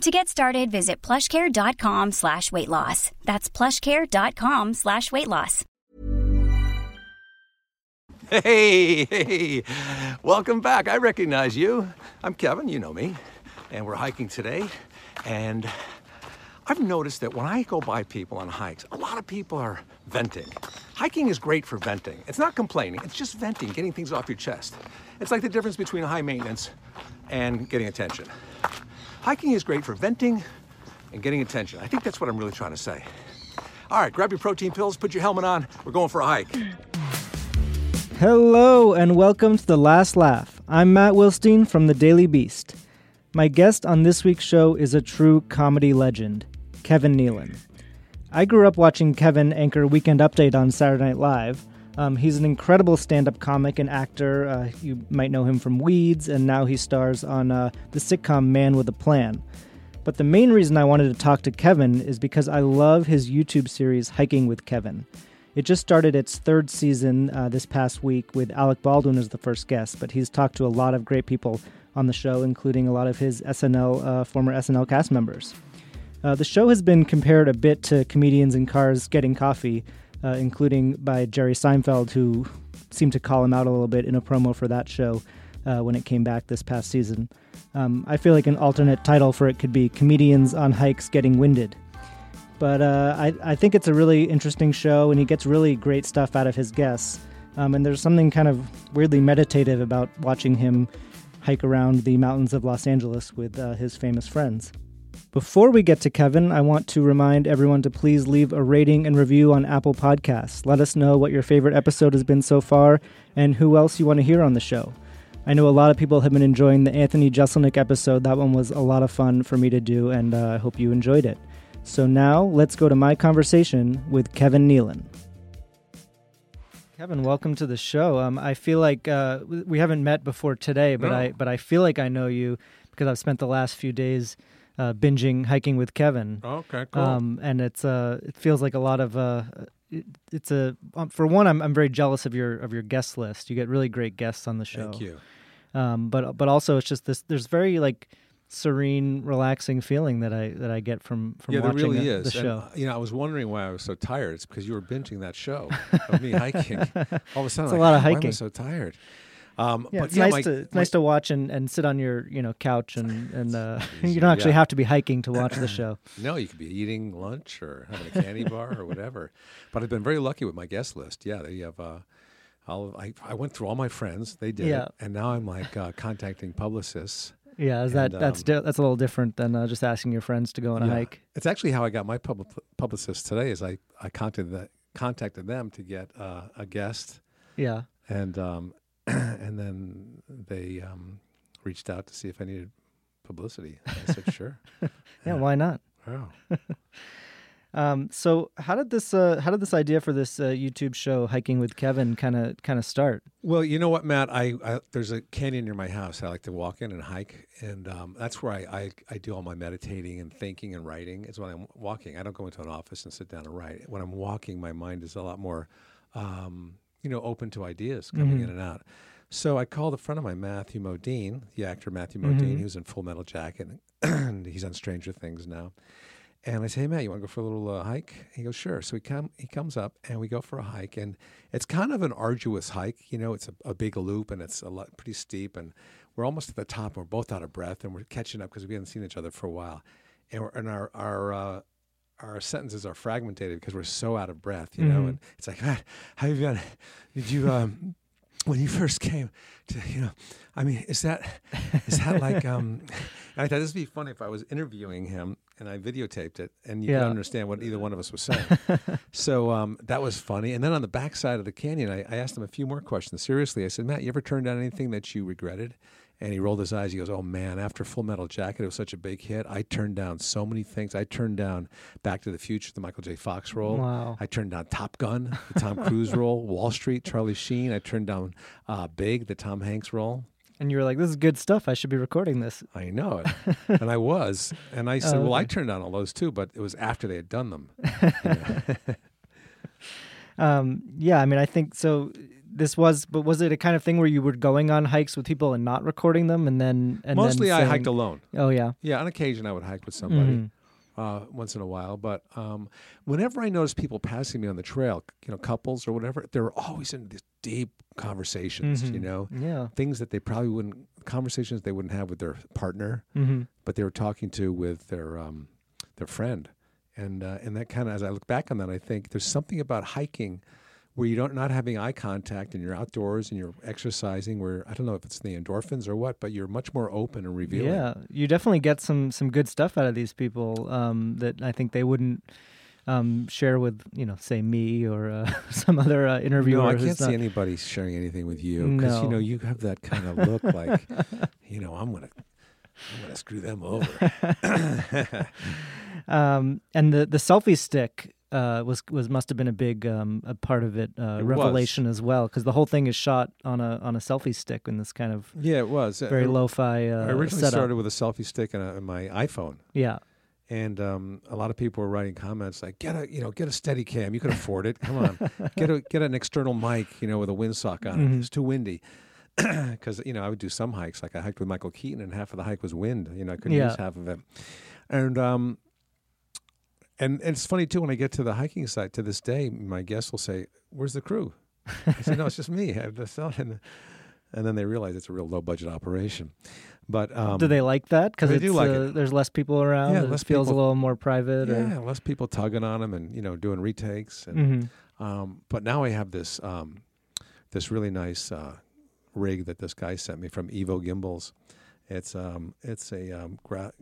To get started, visit plushcare.com slash weight loss. That's plushcare.com slash weight loss. Hey, hey, welcome back. I recognize you. I'm Kevin, you know me. And we're hiking today. And I've noticed that when I go by people on hikes, a lot of people are venting. Hiking is great for venting. It's not complaining, it's just venting, getting things off your chest. It's like the difference between high maintenance and getting attention. Hiking is great for venting and getting attention. I think that's what I'm really trying to say. All right, grab your protein pills, put your helmet on. We're going for a hike. Hello, and welcome to The Last Laugh. I'm Matt Wilstein from The Daily Beast. My guest on this week's show is a true comedy legend, Kevin Nealon. I grew up watching Kevin anchor Weekend Update on Saturday Night Live. Um, he's an incredible stand up comic and actor. Uh, you might know him from Weeds, and now he stars on uh, the sitcom Man with a Plan. But the main reason I wanted to talk to Kevin is because I love his YouTube series, Hiking with Kevin. It just started its third season uh, this past week with Alec Baldwin as the first guest, but he's talked to a lot of great people on the show, including a lot of his SNL, uh, former SNL cast members. Uh, the show has been compared a bit to comedians in cars getting coffee, uh, including by Jerry Seinfeld, who seemed to call him out a little bit in a promo for that show uh, when it came back this past season. Um, I feel like an alternate title for it could be Comedians on Hikes Getting Winded. But uh, I, I think it's a really interesting show, and he gets really great stuff out of his guests. Um, and there's something kind of weirdly meditative about watching him hike around the mountains of Los Angeles with uh, his famous friends. Before we get to Kevin, I want to remind everyone to please leave a rating and review on Apple Podcasts. Let us know what your favorite episode has been so far and who else you want to hear on the show. I know a lot of people have been enjoying the Anthony Jeselnik episode. That one was a lot of fun for me to do, and uh, I hope you enjoyed it. So now let's go to my conversation with Kevin Nealon. Kevin, welcome to the show. Um, I feel like uh, we haven't met before today, but No. I but I feel like I know you because I've spent the last few days uh, binging hiking with Kevin. Okay, cool. Um, and it's uh, it feels like a lot of uh, it, it's a um, for one, I'm I'm very jealous of your of your guest list. You get really great guests on the show. Thank you. Um, but but also it's just this. There's very like serene, relaxing feeling that I that I get from from yeah, there watching really the, is. the And, show. uh, you know, I was wondering why I was so tired. It's because you were binging that show of me hiking. All of a sudden, It's a like, lot of "Why am I hiking." so tired? Um, yeah, but it's yeah, nice my- to my- nice to watch and, and sit on your you know couch and and uh, you don't actually yeah. have to be hiking to watch the show. No, you could be eating lunch or having a candy bar or whatever. But I've been very lucky with my guest list. Yeah, they have. Uh, I'll, I I went through all my friends. They did Yeah. it, and now I'm like uh, contacting publicists. Yeah, is that And, that's um, di- that's a little different than uh, just asking your friends to go on a hike. It's actually how I got my pub- publicist today. Is I I contacted that contacted them to get uh, a guest, Yeah. and um, and then they um, reached out to see if I needed publicity. I said sure. Yeah, why not? Wow. Um, so how did this uh, how did this idea for this uh, YouTube show hiking with Kevin kind of kind of start? Well, you know what, Matt? I, I there's a canyon near my house. I like to walk in and hike, and um, that's where I, I I do all my meditating and thinking and writing. Is when I'm walking. I don't go into an office and sit down and write. When I'm walking, my mind is a lot more, um, you know, open to ideas coming in and out. So I called a friend of mine, Matthew Modine, the actor Matthew Modine, who's in Full Metal Jacket, and he's on Stranger Things now. And I say, hey, Matt, you want to go for a little uh, hike? He goes, sure. So he come he comes up and we go for a hike, and it's kind of an arduous hike. You know, it's a, a big loop and it's a lot pretty steep, and we're almost at the top. and We're both out of breath, and we're catching up because we haven't seen each other for a while, and, we're, and our our uh, our sentences are fragmented because we're so out of breath. You know, and it's like, Matt, how have you been? Did you um, when you first came to you know i mean is that is that like um and i thought this would be funny if i was interviewing him and i videotaped it and you Yeah. could understand what either one of us was saying so um that was funny and then on the back side of the canyon I, I asked him a few more questions seriously i said matt you ever turned down anything that you regretted And he rolled his eyes. He goes, "Oh man! After Full Metal Jacket, it was such a big hit. I turned down so many things. I turned down Back to the Future, the Michael J. Fox role. Wow. I turned down Top Gun, the Tom Cruise role. Wall Street, Charlie Sheen. I turned down uh, Big, the Tom Hanks role. And you were like, "This is good stuff. I should be recording this." I know it, and I was. And I said, Oh, "Well, I turned down all those too, but it was after they had done them." You know? Um, yeah, I mean, I think so. This was, but was it a kind of thing where you were going on hikes with people and not recording them, and then and then Mostly, I hiked alone. Oh yeah. Yeah, on occasion I would hike with somebody Mhm. uh, once in a while. But um, whenever I noticed people passing me on the trail, you know, couples or whatever, they were always in these deep conversations. You Mhm. know, Yeah. things that they probably wouldn't conversations they wouldn't have with their partner, Mm-hmm. but they were talking to with their um, their friend. And uh, and that kind of, as I look back on that, I think there's something about hiking where you don't not having eye contact and you're outdoors and you're exercising. Where I don't know if it's the endorphins or what, but you're much more open and revealing. Yeah, you definitely get some some good stuff out of these people um, that I think they wouldn't um, share with you know, say me or uh, some other uh, interviewer. No, I can't not- see anybody sharing anything with you because you know you have that kind of look like, you know, I'm gonna, I'm gonna screw them over. Um, and the the selfie stick uh, was was must have been a big um, a part of it, uh, It was. revelation as well, because the whole thing is shot on a on a selfie stick in this kind of yeah, it was very I, lo-fi uh, I originally setup. started with a selfie stick and, a, and my iPhone, Yeah, and um, a lot of people were writing comments like, "Get a, you know, get a steady cam. You can afford it. Come on, get a get an external mic, you know, with a windsock on it. Mhm. It's too windy." Because you know, I would do some hikes. Like I hiked with Michael Keaton, and half of the hike was wind. You know, I couldn't Yeah. use half of it. And um, and, and it's funny too when I get to the hiking site. To this day, my guests will say, "Where's the crew?" I say, "No, it's just me. I have the sound." And, and then they realize it's a real low budget operation. But um, do they like that? Because they do like uh, it. there's less people around. Yeah, it less feels people- a little more private. Yeah, less people tugging on them and you know doing retakes. Or, And Mhm. um, but now I have this um, this really nice uh, rig that this guy sent me from Evo Gimbals. It's um, it's a um, gra-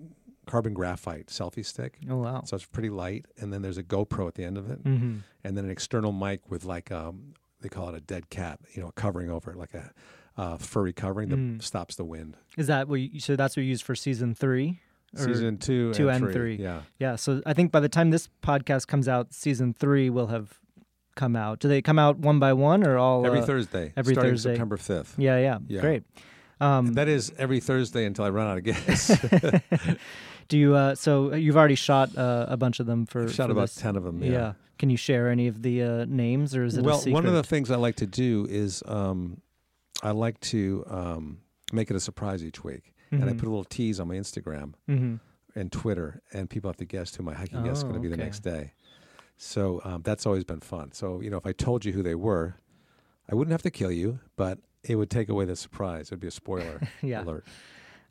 carbon graphite selfie stick. Oh wow. So it's pretty light, and then there's a GoPro at the end of it, hmm and then an external mic with like um, they call it a dead cat, you know, covering over it, like a uh, furry covering that Mm. stops the wind. Is that what? You, so that's what you used for season three. Season two, two and and three. three. Yeah, Yeah. So I think by the time this podcast comes out, season three will have come out. Do they come out one by one or all? every uh, Thursday, every starting Thursday. September fifth. Yeah, yeah, Yeah. Great. Um, That is every Thursday until I run out of gas. do you? Uh, so you've already shot uh, a bunch of them for. I've shot for about this. ten of them. Yeah. Yeah. Can you share any of the uh, names, or is it well, a secret? one of the things I like to do is um, I like to um, make it a surprise each week, and I Mhm. put a little tease on my Instagram Mhm. and Twitter, and people have to guess who my hiking guest is Oh, going to be the next day. So um, that's always been fun. So you know, if I told you who they were, I wouldn't have to kill you, but it would take away the surprise. It would be a spoiler Yeah. alert.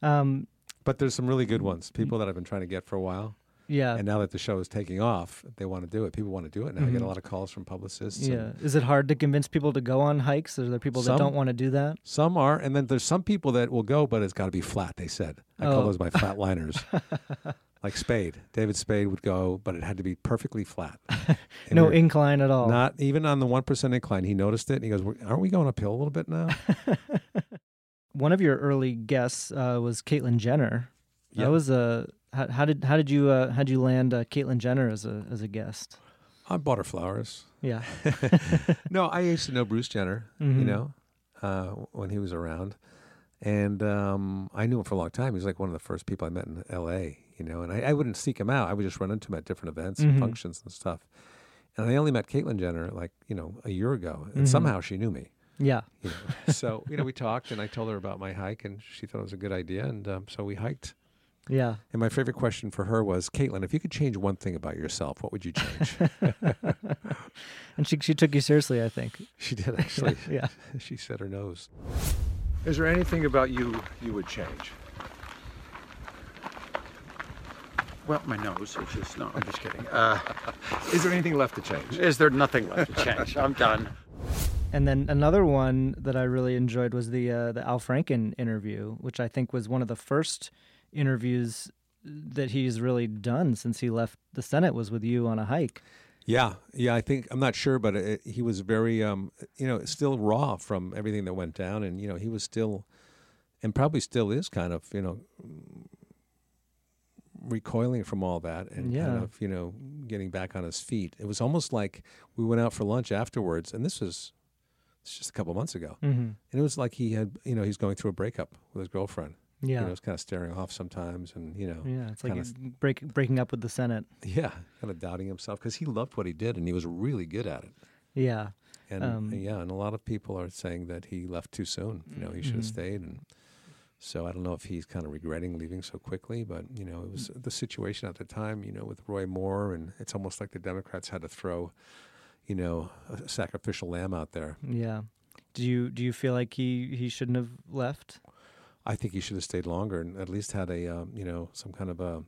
Um, But there's some really good ones. Mm-hmm. People that I've been trying to get for a while, yeah. and now that the show is taking off, they want to do it. People want to do it now. I get a mm-hmm. lot of calls from publicists. and Yeah. Is it hard to convince people to go on hikes? Are there people that Some- don't want to do that? Some are, and then there's some people that will go, but it's got to be flat. They said I call Oh. those my flatliners. like Spade, David Spade would go, but it had to be perfectly flat. And no we're- incline at all. not even on the one percent incline. He noticed it, and he goes, "Aren't we going uphill a little bit now?" One of your early guests uh, was Caitlyn Jenner. Yeah. That was a how, how did how did you uh, how did you land uh, Caitlyn Jenner as a as a guest? I bought her flowers. Yeah. no, I used to know Bruce Jenner, you Mhm. know, uh, when he was around, and um, I knew him for a long time. He was like one of the first people I met in L.A. You know, and I, I wouldn't seek him out. I would just run into him at different events Mhm. and functions and stuff. And I only met Caitlyn Jenner like you know a year ago, and Mhm. somehow she knew me. Yeah. You know, so you know we talked, and I told her about my hike, and she thought it was a good idea, and um, so we hiked. Yeah. And my favorite question for her was, Caitlyn, if you could change one thing about yourself, what would you change? And she she took you seriously, I think. she did actually. yeah. she said her nose. Is there anything about you you would change? Well, my nose, which is no, I'm just kidding. Uh, Is there anything left to change? is there nothing left to change? I'm done. And then another one that I really enjoyed was the uh, the Al Franken interview, which I think was one of the first interviews that he's really done since he left the Senate was with you on a hike. Yeah, yeah. I think I'm not sure, but it, he was very, um, you know, still raw from everything that went down, and you know, he was still and probably still is kind of you know recoiling from all that and Yeah. kind of you know getting back on his feet. It was almost like we went out for lunch afterwards, and this was it's just a couple months ago, Mm-hmm. and it was like he had you know he's going through a breakup with his girlfriend. Yeah. you know, it's kind of staring off sometimes, and you know, yeah. It's like he's break, breaking up with the Senate. yeah, kind of doubting himself because he loved what he did and he was really good at it. Yeah. And Um, yeah, and a lot of people are saying that he left too soon. You know, he should have Mhm. stayed. And so I don't know if he's kind of regretting leaving so quickly, but you know, it was the situation at the time. You know, with Roy Moore, and it's almost like the Democrats had to throw, you know, a sacrificial lamb out there. Yeah. Do you do you feel like he he shouldn't have left? I think he should have stayed longer and at least had a, um, you know, some kind of a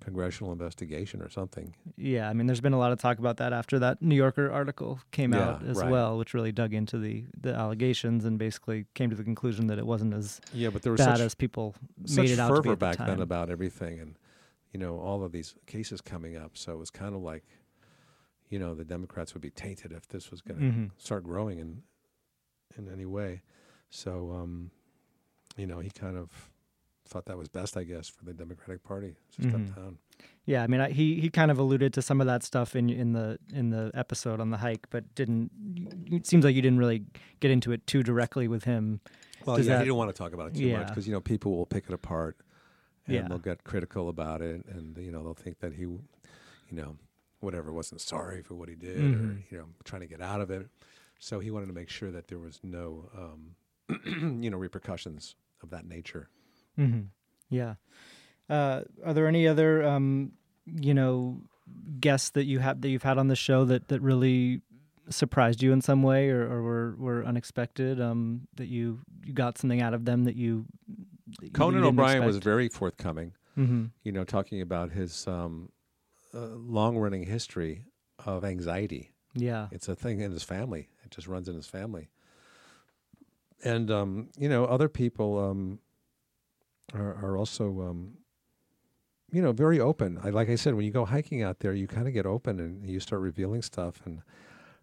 congressional investigation or something. Yeah, I mean, there's been a lot of talk about that after that New Yorker article came Yeah, out as right. well, which really dug into the the allegations and basically came to the conclusion that it wasn't as Yeah, but there was bad such as people made it out to be at the back then about everything and you know all of these cases coming up so it was kind of like you know the democrats would be tainted if this was going to Mhm. start growing in in any way so um you know he kind of thought that was best i guess for the democratic party to step Mhm. down Yeah, I mean, I, he he kind of alluded to some of that stuff in in the in the episode on the hike, but didn't. It seems like you didn't really get into it too directly with him. well Does yeah that- he didn't want to talk about it too much because you know people will pick it apart and Yeah. they'll get critical about it and you know they'll think that he you know whatever wasn't sorry for what he did or Mhm. you know trying to get out of it so he wanted to make sure that there was no um, you know repercussions of that nature hmm Yeah. Uh, are there any other um, you know guests that you have that you've had on the show that that really surprised you in some way or, or were were unexpected? Um, that you you got something out of them that you that you conan didn't o'brien was very forthcoming Mm-hmm. you know talking about his um, uh, long-running history of anxiety Yeah. It's a thing in his family. It just runs in his family. And um, you know, other people um, are, are also, um, you know, very open. I, like I said, when you go hiking out there, you kind of get open and you start revealing stuff. And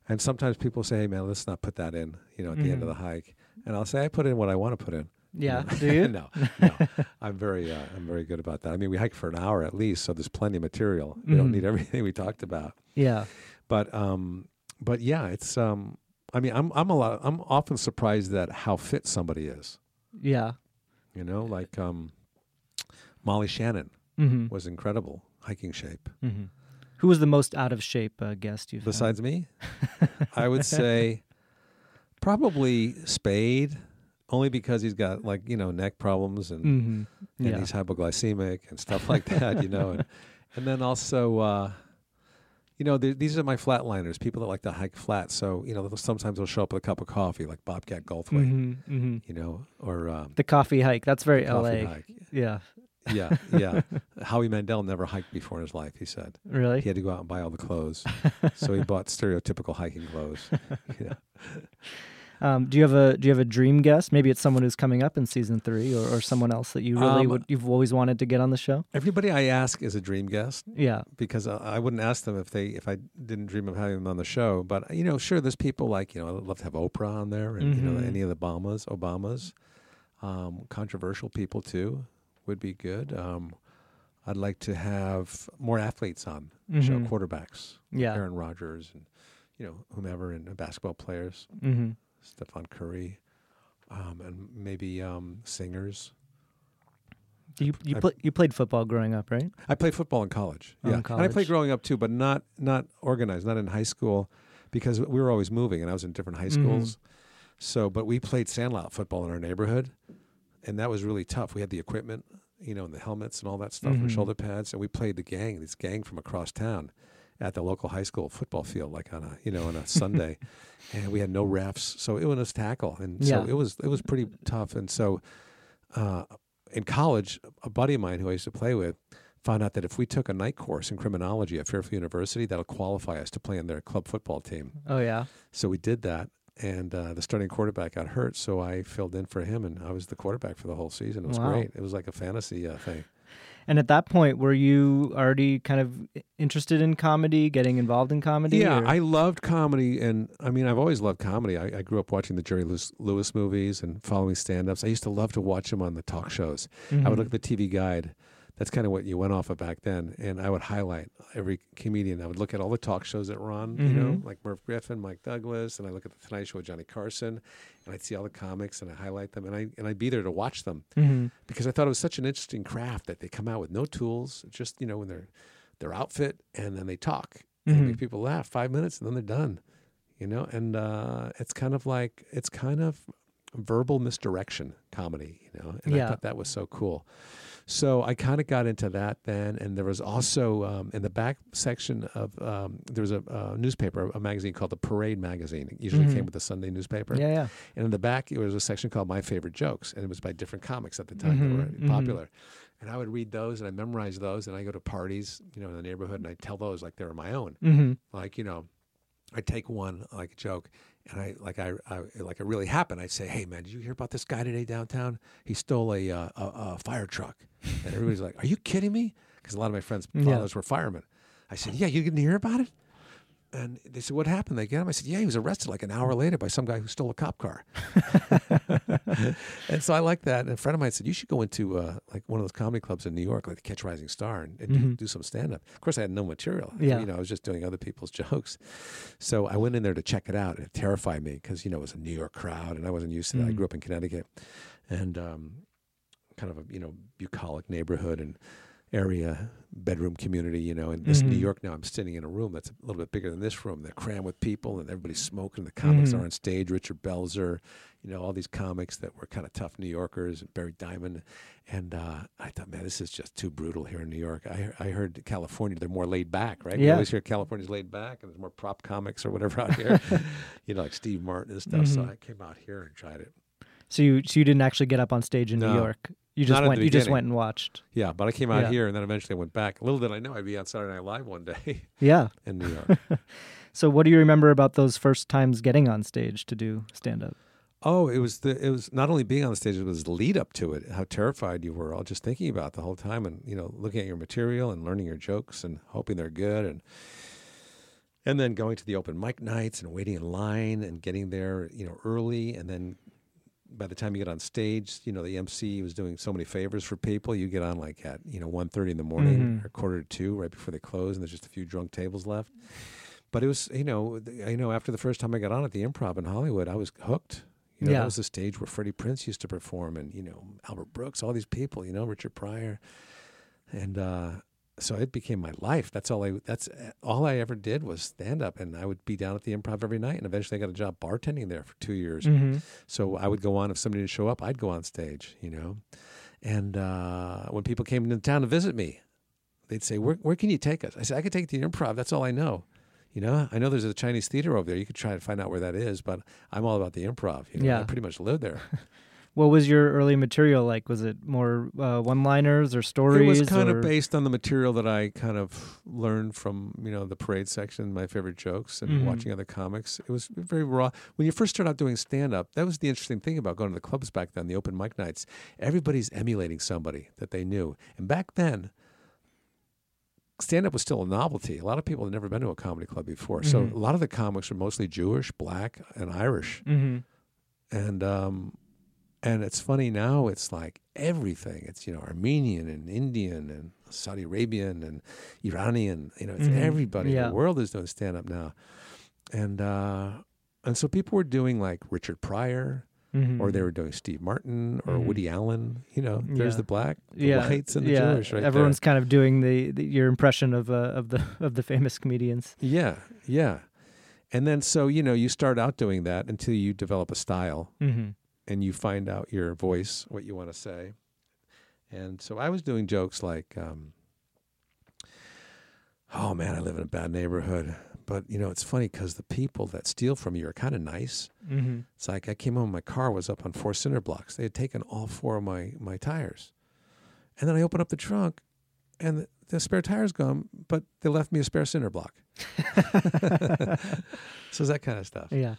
and sometimes people say, "Hey, man, let's not put that in." You know, at the end of Mhm. the hike, and I'll say, "I put in what I want to put in." Yeah. Do you? no, no. I'm very, uh, I'm very good about that. I mean, we hike for an hour at least, so there's plenty of material. You don't Mhm. need everything we talked about Yeah. but um but yeah it's um i mean i'm i'm a lot i'm often surprised at how fit somebody is Yeah. you know like um molly shannon Mm-hmm. was incredible hiking shape Mm-hmm. Who was the most out of shape uh, guest you've had? besides me i would say probably spade only because he's got like you know neck problems and Mm-hmm. and Yeah. he's hypoglycemic and stuff like that, you know. And, and then also, uh, you know, th- these are my flatliners, people that like to hike flat. So, you know, they'll- sometimes they'll show up with a cup of coffee, like Bobcat Goldthwait, Mm-hmm. Mm-hmm. you know, or um, The coffee hike. That's very LA. hike. Yeah. Yeah, yeah. Howie Mandel never hiked before in his life, he said. Really? He had to go out and buy all the clothes. so he bought stereotypical hiking clothes. Yeah. Um, do you have a Do you have a dream guest? Maybe it's someone who's coming up in season three, or, or someone else that you really Um, would you've always wanted to get on the show. Everybody I ask is a dream guest. Yeah. because I I wouldn't ask them if they if I didn't dream of having them on the show. But you know, sure, there's people like you know I'd love to have Oprah on there, and you know Mhm. any of the Obamas, Obamas, um, controversial people too would be good. Um, I'd like to have more athletes on the show, quarterbacks, Yeah. Aaron Rodgers, and you know whomever, and uh, basketball players, Mm-hmm. Stephen Curry, um, and maybe um, singers. You you I- play, you played football growing up, right? I played football in college. Oh, yeah, in and I played growing up too, but not not organized, not in high school, because we were always moving, and I was in different high Mhm. schools. So, but we played sandlot football in our neighborhood, and that was really tough. We had the equipment, you know, and the helmets and all that stuff, Mhm. and shoulder pads, and we played the gang, this gang from across town, at the local high school football field, like on a you know on a Sunday, and we had no refs, so it was tackle, and so Yeah. it was it was pretty tough, and so. Uh, in college, a buddy of mine who I used to play with found out that if we took a night course in criminology at Fairfield University, that'll qualify us to play in their club football team. Oh yeah. So we did that, and uh, the starting quarterback got hurt, so I filled in for him, and I was the quarterback for the whole season. It was Wow. great. It was like a fantasy uh, thing. And at that point, were you already kind of interested in comedy, getting involved in comedy? Yeah, or- I loved comedy, and I mean, I've always loved comedy. I, I grew up watching the Jerry Lewis, Lewis movies and following stand-ups. I used to love to watch them on the talk shows. I Mhm. would look at the TV guide. That's kind of what you went off of back then, and I would highlight every comedian. I would look at all the talk shows that were on, you know, Mhm. like Merv Griffin, Mike Douglas, and I look at the Tonight Show with Johnny Carson, and I'd see all the comics and I highlight them, and I and I'd be there to watch them Mhm. because I thought it was such an interesting craft that they come out with no tools, just you know, in their their outfit, and then they talk and Mhm. make people laugh five minutes, and then they're done. You know, and uh, it's kind of like it's kind of verbal misdirection comedy. You know, and Yeah. I thought that was so cool. So I kind of got into that then, and there was also um, in the back section of um, there was a, uh newspaper, a magazine called the Parade magazine. It usually Mhm. came with the Sunday newspaper. Yeah, yeah. And in the back, there was a section called My Favorite Jokes, and it was by different comics at the time that Mhm, were mhm. popular. And I would read those, and I memorized those, and I go to parties, you know, in the neighborhood, and I tell those like they were my own. hmm Like, you know, I take one like a joke, and I like I, I like it really happened. I'd say, "Hey, man, did you hear about this guy today downtown? He stole a uh, a, a fire truck." And everybody's like, "Are you kidding me?" Because a lot of my friends' Yeah. fathers were firemen. I said, "Yeah, you didn't hear about it." And they said, "What happened?" They get him. I said, "Yeah, he was arrested like an hour later by some guy who stole a cop car." and so I like that. And a friend of mine said, "You should go into uh, like one of those comedy clubs in New York, like the Catch Rising Star, and, and do, Mhm. do some stand up." Of course, I had no material. Yeah. you know, I was just doing other people's jokes. So I went in there to check it out, and it terrified me because you know it was a New York crowd, and I wasn't used to that. I Mm. grew up in Connecticut, and um, kind of a you know bucolic neighborhood and area bedroom community, you know. In this New. York now, I'm sitting in a room that's a little bit bigger than this room. They're crammed with people, and everybody's smoking. The comics Mhm. are on stage. Richard Belzer, you know, all these comics that were kind of tough New Yorkers, and Barry Diamond. And uh, I thought, man, this is just too brutal here in New York. I, I heard California, they're more laid back, right? Yeah. always hear California's laid back, and there's more prop comics or whatever out here, you know, like Steve Martin and stuff. So Mhm. I came out here and tried it. So you so you didn't actually get up on stage in New York. You just went. You just went and watched. Yeah, but I came out Yeah. here, and then eventually I went back. Little did I know I'd be on Saturday Night Live one day Yeah. in New York. So what do you remember about those first times getting on stage to do stand up? Oh, it was the it was not only being on the stage, it was the lead up to it. How terrified you were, all just thinking about the whole time, and you know, looking at your material and learning your jokes and hoping they're good, and and then going to the open mic nights and waiting in line and getting there, you know, early, and then by the time you get on stage, you know, the MC was doing so many favors for people. You get on like at you know 1.30 in the morning Mhm. or quarter to two, right before they close, and there's just a few drunk tables left. But it was, you know, you know, after the first time I got on at the Improv in Hollywood, I was hooked. You know, Yeah. that was the stage where Freddie Prinze used to perform, and you know, Albert Brooks, all these people, you know, Richard Pryor, and uh, so it became my life. That's all I. That's uh, all I ever did was stand up, and I would be down at the Improv every night, and eventually I got a job bartending there for two years. Mm-hmm. So I would go on if somebody didn't show up, I'd go on stage, you know. And uh, when people came into town to visit me, they'd say, "Where where can you take us?" I said, "I could take you to the Improv. That's all I know." You know, I know there's a Chinese theater over there. You could try to find out where that is, but I'm all about the improv. You know, I pretty much live there. What was your early material like? Was it more uh, one-liners or stories? It was kind or- of based on the material that I kind of learned from you know the parade section, my favorite jokes, and Mhm. watching other comics. It was very raw. When you first start out doing stand up, that was the interesting thing about going to the clubs back then, the open mic nights. Everybody's emulating somebody that they knew, and back then. Stand up was still a novelty. A lot of people had never been to a comedy club before. So Mhm. a lot of the comics were mostly Jewish, black, and Irish. Mhm. and um and it's funny now it's like everything it's you know armenian and indian and saudi arabian and iranian you know it's Mhm. everybody in the world is doing stand up now and uh and so people were doing like richard pryor Mhm. or they were doing steve martin or Mhm. woody allen you know there's Yeah. the black the yeah, whites and the yeah. jewish right Everyone's kind of doing the, the your impression of uh, of the of the famous comedians. yeah yeah and then so you know you start out doing that until you develop a style Mm-hmm. And you find out your voice, what you want to say. And so I was doing jokes like, um, "Oh man, I live in a bad neighborhood." But you know, it's funny because the people that steal from you are kind of nice. Mm-hmm. It's like I came home, my car was up on four cinder blocks. They had taken all four of my my tires, and then I opened up the trunk, and the, the spare tire's gone, but they left me a spare cinder block. so it's that kind of stuff. Yeah.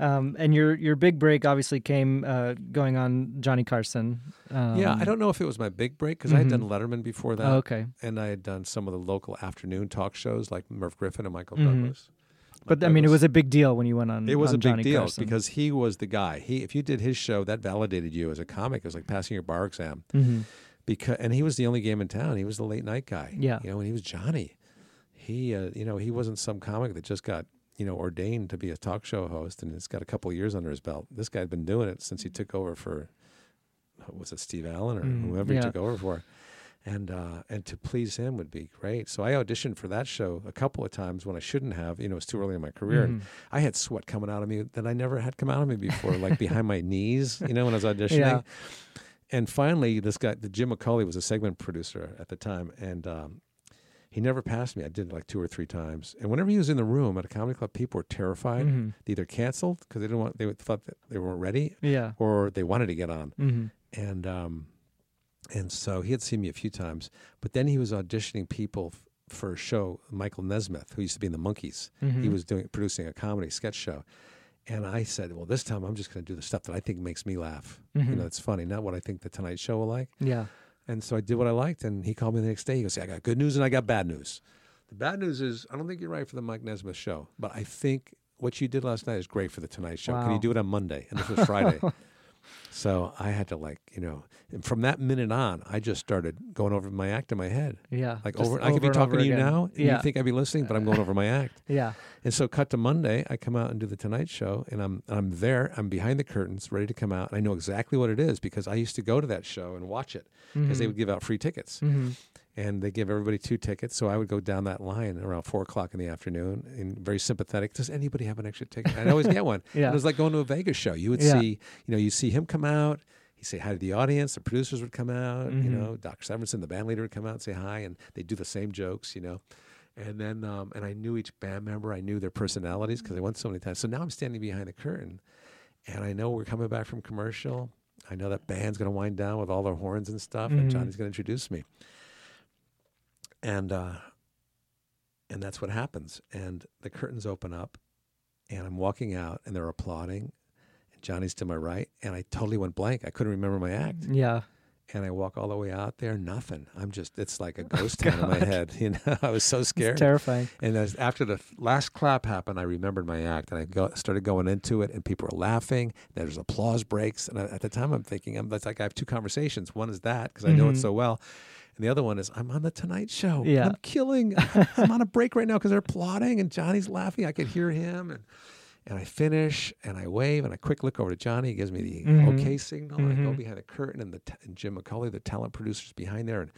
Um, and your your big break obviously came uh, going on Johnny Carson. Um, yeah, I don't know if it was my big break because I had done Letterman before that. Oh, okay. And I had done some of the local afternoon talk shows like Merv Griffin and Michael Mhm. Douglas. But I mean, it was a big deal when you went on. It was on a big Johnny deal Carson. because he was the guy. He, if you did his show, that validated you as a comic. It was like passing your bar exam. Mhm. Because, and he was the only game in town. He was the late night guy. Yeah. you know, and he was Johnny. He, uh, you know, he wasn't some comic that just got you know ordained to be a talk show host and has got a couple of years under his belt. This guy had been doing it since he took over for, what was it Steve Allen or Mm, whoever he took over for. And uh, and to please him would be great. So I auditioned for that show a couple of times when I shouldn't have. You know, it was too early in my career. And Mhm. I had sweat coming out of me that I never had come out of me before, like behind my knees, you know, when I was auditioning. Yeah. And finally, this guy, the Jim McCawley, was a segment producer at the time, and um, he never passed me. I did it like two or three times. And whenever he was in the room at a comedy club, people were terrified. Mhm. They either canceled because they didn't want, they thought that they weren't ready, Yeah. or they wanted to get on. hmm And um, and so he had seen me a few times, but then he was auditioning people f- for a show. Michael Nesmith, who used to be in the Monkees, Mm-hmm. he was doing producing a comedy sketch show. And I said, well, this time I'm just going to do the stuff that I think makes me laugh. You Mhm. know, it's funny, not what I think the Tonight Show will like. Yeah. And so I did what I liked. And he called me the next day. He goes, I got good news and I got bad news. The bad news is I don't think you're right for the Mike Nesmith show, but I think what you did last night is great for the Tonight Show. Can you do it on Monday? And this was Friday. so I had to like, you know, and from that minute on, I just started going over my act in my head. Yeah. Like Just over, I could be talking to you again. now, and Yeah. you think I'd be listening, but I'm going over my act. Yeah. And so, cut to Monday, I come out and do the Tonight Show, and I'm I'm there. I'm behind the curtains, ready to come out. And I know exactly what it is because I used to go to that show and watch it because they would give out free tickets, hmm and they give everybody two tickets. So I would go down that line around four o'clock in the afternoon, and very sympathetic. Does anybody have an extra ticket? I'd always get one. Yeah. And it was like going to a Vegas show. You would Yeah. see, you know, you see him come out. He'd say hi to the audience. The producers would come out. You Mhm. know, Doc Severinsen, the band leader, would come out and say hi, and they'd do the same jokes. You know. And then, um, and I knew each band member. I knew their personalities because I went so many times. So now I'm standing behind the curtain, and I know we're coming back from commercial. I know that band's going to wind down with all their horns and stuff, Mhm. and Johnny's going to introduce me. And uh, and that's what happens. And the curtains open up, and I'm walking out, and they're applauding. Johnny's to my right, and I totally went blank. I couldn't remember my act Yeah. and I walk all the way out there, nothing. I'm just, it's like a ghost town in my head. You know, I was so scared. It's terrifying. And as after the last clap happened, I remembered my act, and I go, started going into it, and people were laughing. There's applause breaks, and I, at the time, I'm thinking, I'm that's like I have two conversations. One is that because I know it Mhm. so well, and the other one is I'm on the Tonight Show. Yeah. I'm killing. I'm on a break right now because they're applauding, and Johnny's laughing. I could hear him, and and I finish, and I wave, and I quick look over to Johnny. He gives me the Mhm. okay signal, and I go Mhm. behind the curtain, and the t- and Jim McCawley, the talent producer, is behind there, and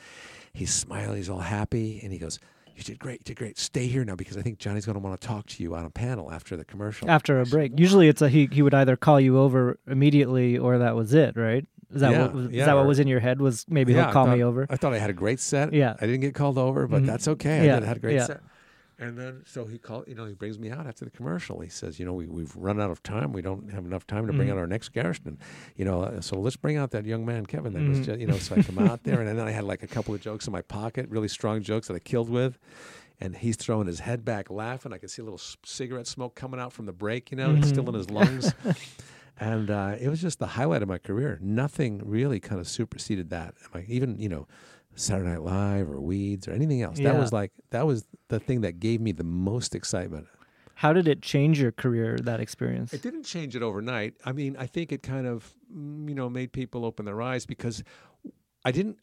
he's smiling, he's all happy, and he goes, "You did great, you did great. Stay here now because I think Johnny's going to want to talk to you on a panel after the commercial." After a break, usually it's a he. He would either call you over immediately, or that was it, right? Is that Yeah, what was, is yeah, that what was in your head? Was maybe Yeah, he'll I call me over? I thought I had a great set. Yeah. I didn't get called over, but Mhm. that's okay. I did, had a great set. And then so he called, you know, he brings me out after the commercial. He says, you know, we, we've run out of time. We don't have enough time to bring Mhm. out our next guest. And, you know, uh, so let's bring out that young man, Kevin. That was Mhm. just, you know, so I come out there and then I had like a couple of jokes in my pocket, really strong jokes that I killed with. And he's throwing his head back laughing. I could see a little cigarette smoke coming out from the break, you know, it's still in his lungs. and uh, it was just the highlight of my career. Nothing really kind of superseded that. Like even, you know, Saturday Night Live or Weeds or anything else. That was like that was the thing that gave me the most excitement. How did it change your career? That experience? It didn't change it overnight. I mean, I think it kind of mm, you know made people open their eyes because I didn't.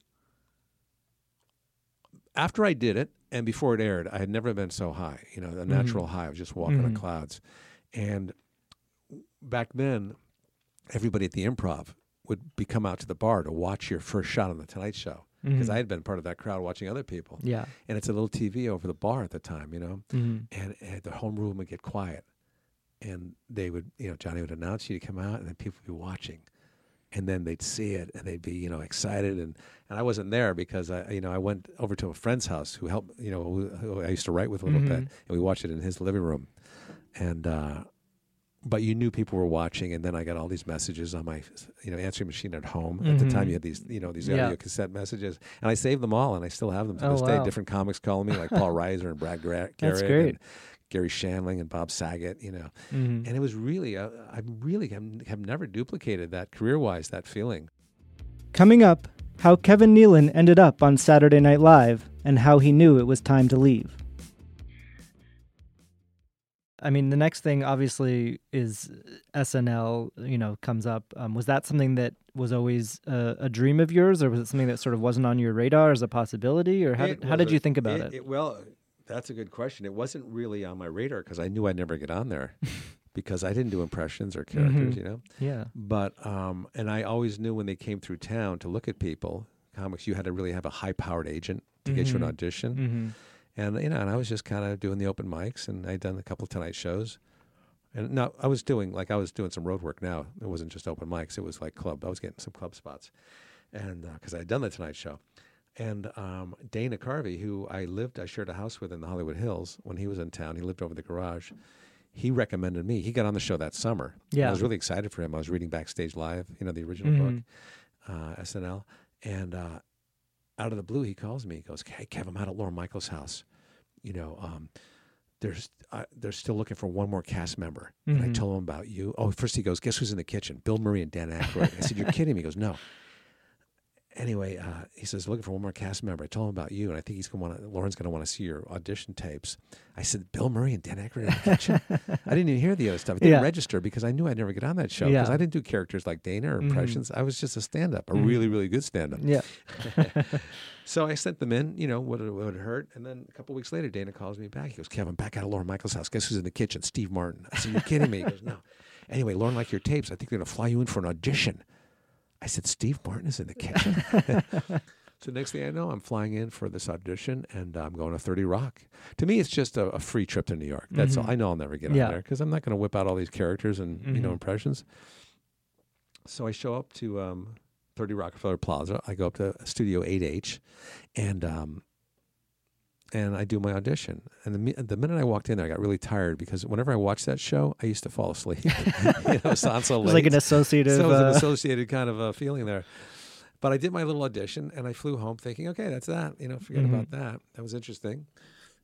After I did it and before it aired, I had never been so high. You know, a natural high. I was just walking on Mhm. clouds, and back then, everybody at the Improv would be come out to the bar to watch your first shot on the Tonight Show because Mhm. I had been part of that crowd watching other people. yeah. And it's a little TV over the bar at the time, you know hmm and, and the home room would get quiet and they would you know johnny would announce you to come out and then people would be watching and then they'd see it and they'd be you know excited and, and i wasn't there because i you know i went over to a friend's house who helped you know who, who i used to write with a little bit Mhm. and we watched it in his living room and uh but you knew people were watching and then i got all these messages on my you know answering machine at home at the time Mhm. you had these you know these Yeah. audio cassette messages and i saved them all and i still have them to Oh, this day different comics calling me like paul reiser and brad Gra- That's great. and Garry Shandling and Bob Saget, you know. Mhm. And it was really, uh, I really have, have never duplicated that career wise, that feeling. Coming up, how Kevin Nealon ended up on Saturday Night Live and how he knew it was time to leave. I mean, the next thing obviously is SNL, you know, comes up. Um, was that something that was always a, a dream of yours, or was it something that sort of wasn't on your radar as a possibility, or how, did, how did you think about it? Well, that's a good question. It wasn't really on my radar because I knew I'd never get on there because I didn't do impressions or characters, Mhm. you know. Yeah. But um, and I always knew when they came through town to look at people, comics, you had to really have a high-powered agent to get you an Mhm. audition. Mm-hmm. And you know, and I was just kind of doing the open mics, and I'd done a couple of Tonight shows. And now I was doing like I was doing some road work. Now it wasn't just open mics; it was like club. I was getting some club spots, and because I had done the Tonight Show, and um, Dana Carvey, who I lived, I shared a house with in the Hollywood Hills when he was in town. He lived over the garage. He recommended me. He got on the show that summer. Yeah. I was really excited for him. I was reading Backstage Live, you know, the original book, uh, SNL, and uh, out of the blue, he calls me. He goes, "Hey, Kev, I'm out at Lorne Michaels' house. You know, um, there's uh, they're still looking for one more cast member." And I Mhm. told him about you. Oh, first he goes, "Guess who's in the kitchen? Bill Murray and Dan Aykroyd." I said, "You're kidding me?" He goes, "No." Anyway, uh, he says, looking for one more cast member. I told him about you, and I think he's going to want to, Lorne's going to want to see your audition tapes. I said, Bill Murray and Dan Aykroyd in the kitchen? I didn't even hear the other stuff. I didn't Yeah. register because I knew I'd never get on that show because Yeah. I didn't do characters like Dana or Mhm. impressions. I was just a stand up, a Mhm. really, really good stand up. Yeah. So I sent them in, you know, what it would hurt. And then a couple weeks later, Dana calls me back. He goes, Kevin, back out of Lorne Michaels' house. Guess who's in the kitchen? Steve Martin. I said, You're kidding me. He goes, No. Anyway, Lorne liked your tapes. I think they're going to fly you in for an audition. I said, Steve Martin is in the kitchen. so next thing I know, I'm flying in for this audition and I'm going to 30 Rock. To me, it's just a, a free trip to New York. That's all. Mhm. I know I'll never get Yeah. on there because I'm not going to whip out all these characters and, you know, Mhm. impressions. So I show up to um, 30 Rockefeller Plaza. I go up to Studio 8H and um, and I do my audition. And the, the minute I walked in there, I got really tired because whenever I watched that show, I used to fall asleep. you know, so It was like an associative. so it was an uh, associated kind of a feeling there. But I did my little audition and I flew home thinking, okay, that's that. You know, forget Mhm. about that. That was interesting.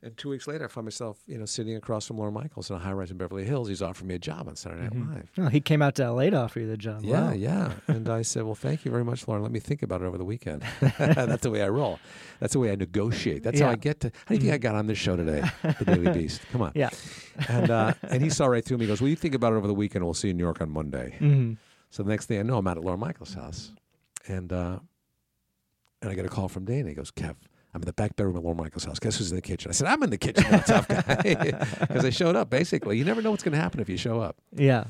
And two weeks later, I found myself, you know, sitting across from Lorne Michaels in a high rise in Beverly Hills. He's offering me a job on Saturday Night Mhm. Live. oh, he came out to LA to offer you the job. Yeah, Wow. yeah. And I said, well, thank you very much, Lorne. Let me think about it over the weekend. That's the way I roll. That's the way I negotiate. That's how I get to. How do you think I got on this show today, The Daily Beast? Come on. Yeah. And uh, and he saw right through me. He goes, well, you think about it over the weekend. We'll see you in New York on Monday. Mhm. So the next thing I know, I'm out at Lorne Michaels' house, and uh, and I get a call from Dana. He goes, Kev. I'm in the back bedroom at Lorne Michaels' house. Guess who's in the kitchen? I said, I'm in the kitchen, now, tough guy. Because I showed up, basically. You never know what's going to happen if you show up. Yeah,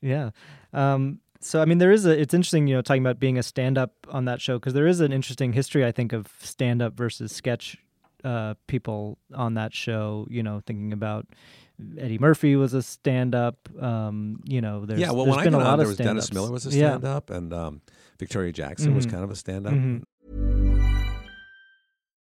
yeah. Um, so I mean, there is a. It's interesting, you know, talking about being a stand-up on that show because there is an interesting history, I think, of stand-up versus sketch uh, people on that show. You know, thinking about Eddie Murphy was a stand-up. Um, you know, there's yeah, well, there's when I been got a lot on, there of was Dennis stand-ups. Miller was a Yeah. stand-up, and um, Victoria Jackson was Mhm. kind of a stand-up. Mhm.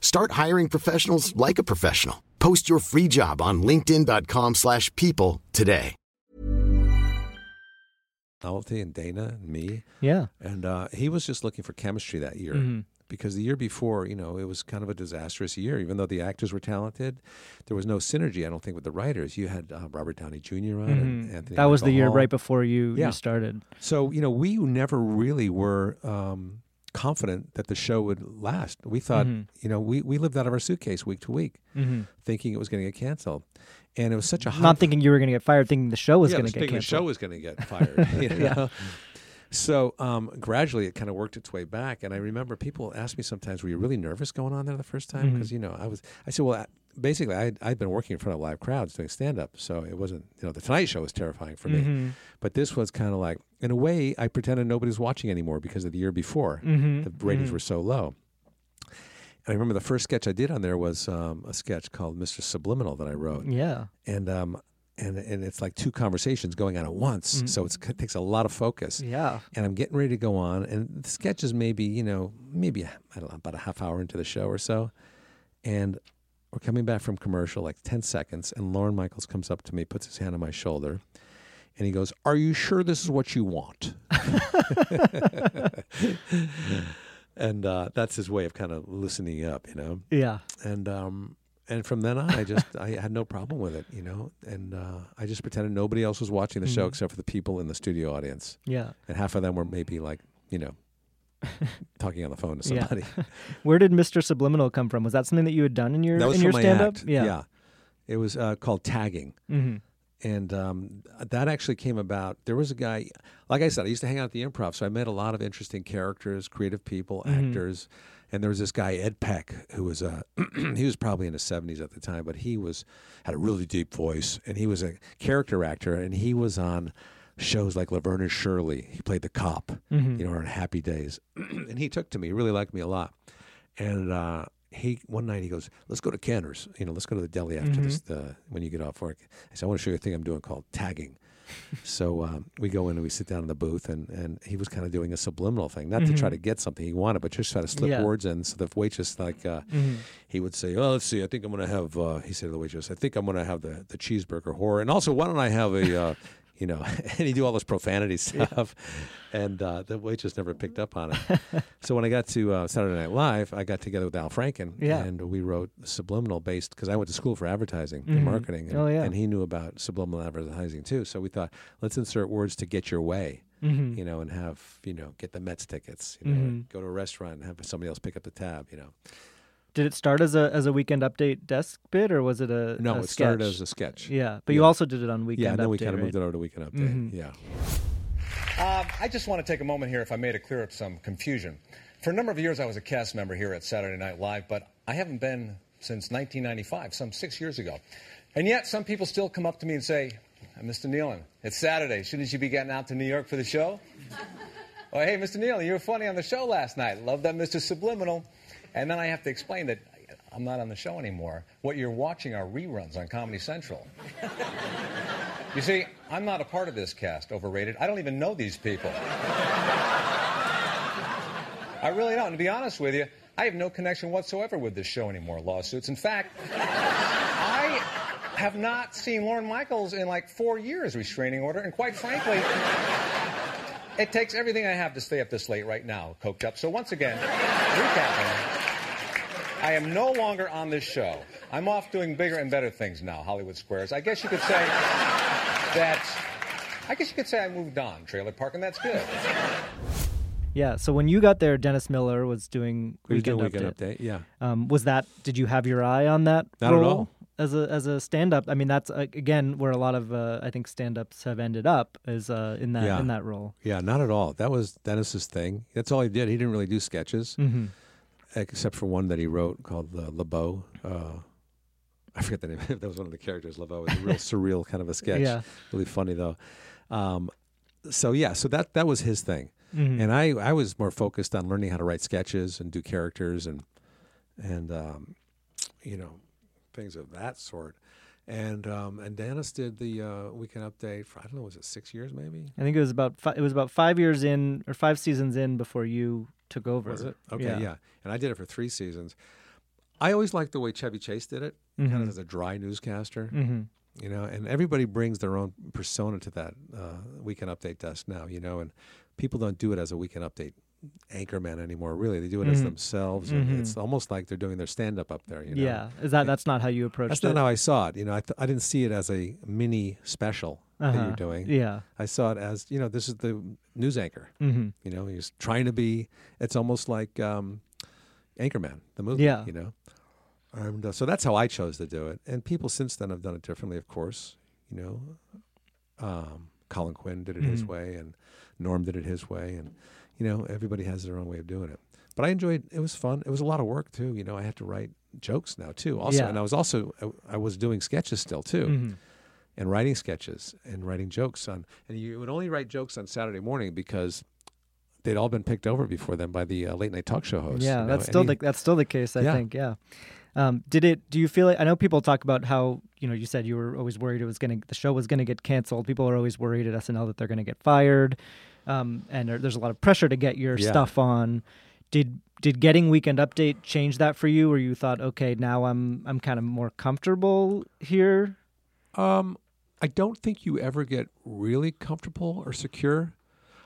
Start hiring professionals like a professional. Post your free job on linkedin.com/people slash people today. Novelty and Dana and me. Yeah. And uh, he was just looking for chemistry that year. Mhm. Because the year before, you know, it was kind of a disastrous year. Even though the actors were talented, there was no synergy, I don't think, with the writers. You had uh, Robert Downey Jr. on and Mhm. Anthony That was the year Hall. right before you Yeah. you started. So, you know, we never really were um, confident that the show would last. We thought, Mhm. you know, we, we lived out of our suitcase week to week, Mhm. thinking it was going to get canceled. And it was such a hot Not thinking you were going to get fired, thinking the show was yeah, going to get thinking the show was going to get fired. you know? So um, gradually, it kind of worked its way back, and I remember people ask me sometimes, "Were you really nervous going on there the first time?" Because you know, I was. I said, "Well, basically, I I'd been working in front of live crowds doing stand up, so it wasn't. You know, the Tonight Show was terrifying for me, Mhm. but this was kind of like, in a way, I pretended nobody's watching anymore because of the year before, Mhm. the ratings Mhm. were so low." And I remember the first sketch I did on there was um, a sketch called Mr. Subliminal that I wrote Yeah. and um, and and it's like two conversations going on at once, Mm. so it's, it takes a lot of focus. Yeah. And I'm getting ready to go on, and the sketch is maybe you know maybe I don't know about a half hour into the show or so, and we're coming back from commercial like ten seconds, and Lorne Michaels comes up to me, puts his hand on my shoulder. And he goes, "Are you sure this is what you want?" and uh, that's his way of kind of loosening up, you know Yeah. and um and from then on i just i had no problem with it you know and uh i just pretended nobody else was watching the show Mhm. except for the people in the studio audience Yeah. and half of them were maybe like you know talking on the phone to Yeah. somebody Where did Mr. Subliminal come from? Was that something that you had done in your that was in your stand up? act. Yeah. it was uh, called tagging hmm and um, that actually came about. There was a guy, like I said, I used to hang out at the improv, so I met a lot of interesting characters, creative people, Mhm. actors. And there was this guy Ed Peck, who was uh, he was probably in his seventies at the time, but he was had a really deep voice, and he was a character actor, and he was on shows like Laverne and Shirley. He played the cop, Mhm. you know, on Happy Days, and he took to me. He really liked me a lot, and. uh he one night he goes, "Let's go to Canter's. You know, let's go to the deli after Mhm. this. The, when you get off work." I said, "I want to show you a thing I'm doing called tagging." so um, we go in and we sit down in the booth, and, and he was kind of doing a subliminal thing, not to try Mhm. to get something he wanted, but just try to slip Yeah. words in. So the waitress, like, uh, Mhm. he would say, "Oh, let's see. I think I'm going to have." Uh, he said to the waitress, "I think I'm going to have the, the cheeseburger horror, and also why don't I have a." Uh, you know, and he do all this profanity stuff, and uh, the waitress never picked up on it. so when I got to uh, Saturday Night Live, I got together with Al Franken, Yeah. and we wrote subliminal based because I went to school for advertising Mhm. and marketing, and, Oh, yeah. and he knew about subliminal advertising too. So we thought, let's insert words to get your way, Mhm. you know, and have you know get the Mets tickets, you know, Mhm. go to a restaurant and have somebody else pick up the tab, you know. Did it start as a as a weekend update desk bit or was it a No, a it started sketch? as a sketch. Yeah, but you also did it on weekend yeah, and then we kind of right? moved it over to Weekend Update. Mhm. Yeah. Uh, I just want to take a moment here, if I may, to clear up some confusion. For a number of years, I was a cast member here at Saturday Night Live, but I haven't been since 1995, some six years ago. And yet, some people still come up to me and say, Mr. Nealon, it's Saturday. Shouldn't you be getting out to New York for the show? or, hey, Mr. Nealon, you were funny on the show last night. Love that Mr. Subliminal. And then I have to explain that I'm not on the show anymore. What you're watching are reruns on Comedy Central. You see, I'm not a part of this cast, overrated. I don't even know these people. I really don't. And to be honest with you, I have no connection whatsoever with this show anymore, lawsuits. In fact, I have not seen Lorne Michaels in like four years, restraining order. And quite frankly, it takes everything I have to stay up this late right now, coked up. So once again, recapping. I am no longer on this show. I'm off doing bigger and better things now, Hollywood Squares. I guess you could say that. I guess you could say I moved on, Trailer Park, and that's good. Yeah, so when you got there, Dennis Miller was doing We was weekend, doing Weekend update. Update, yeah. Um, was that? Did you have your eye on that Not at role all. as a as a stand up? I mean, that's uh, again where a lot of uh, I think stand ups have ended up is uh, in that Yeah. in that role. Yeah, not at all. That was Dennis's thing. That's all he did. He didn't really do sketches, hmm except for one that he wrote called uh, LeBeau. Uh, I forget the name. that was one of the characters. LeBeau. It was a real surreal kind of a sketch. Yeah. Really funny though. Um, so yeah, so that that was his thing, Mhm. and I I was more focused on learning how to write sketches and do characters and and um, you know things of that sort. And um, and Dennis did the uh, weekend update for I don't know was it six years maybe I think it was about fi- it was about five years in or five seasons in before you took over. Was it? Okay, yeah. And I did it for three seasons. I always liked the way Chevy Chase did it, kind Mhm. of as a dry newscaster, hmm you know, and everybody brings their own persona to that uh, weekend update desk now, you know, and people don't do it as a weekend update anchorman anymore, really. They do it as Mhm. themselves, and it's almost like they're doing their stand up up there, you know. Yeah, is that that's not how you approached That's it? That's not how I saw it. You know, I, th- I didn't see it as a mini special that Uh-huh. you're doing. Yeah. I saw it as, you know, this is the news anchor. hmm You know, he's trying to be. It's almost like um, Anchorman, the movie. Yeah. You know, and uh, so that's how I chose to do it. And people since then have done it differently, of course. You know, um, Colin Quinn did it his Mhm. way, and Norm did it his way, and you know everybody has their own way of doing it. But I enjoyed. It was fun. It was a lot of work too. You know, I had to write jokes now too. Also, Yeah. and I was also I, I was doing sketches still too Mhm. and writing sketches and writing jokes on and you would only write jokes on Saturday morning because they'd all been picked over before then by the uh, late night talk show hosts. Yeah, you know, that's still the that's still the case. I Yeah. think. Yeah. Um, did it? Do you feel it? I know people talk about how you know you said you were always worried it was going to the show was going to get canceled. People are always worried at SNL that they're going to get fired, um, and there, there's a lot of pressure to get your Yeah. stuff on. Did did getting Weekend Update change that for you, or you thought, okay, now I'm I'm kind of more comfortable here? Um, I don't think you ever get really comfortable or secure.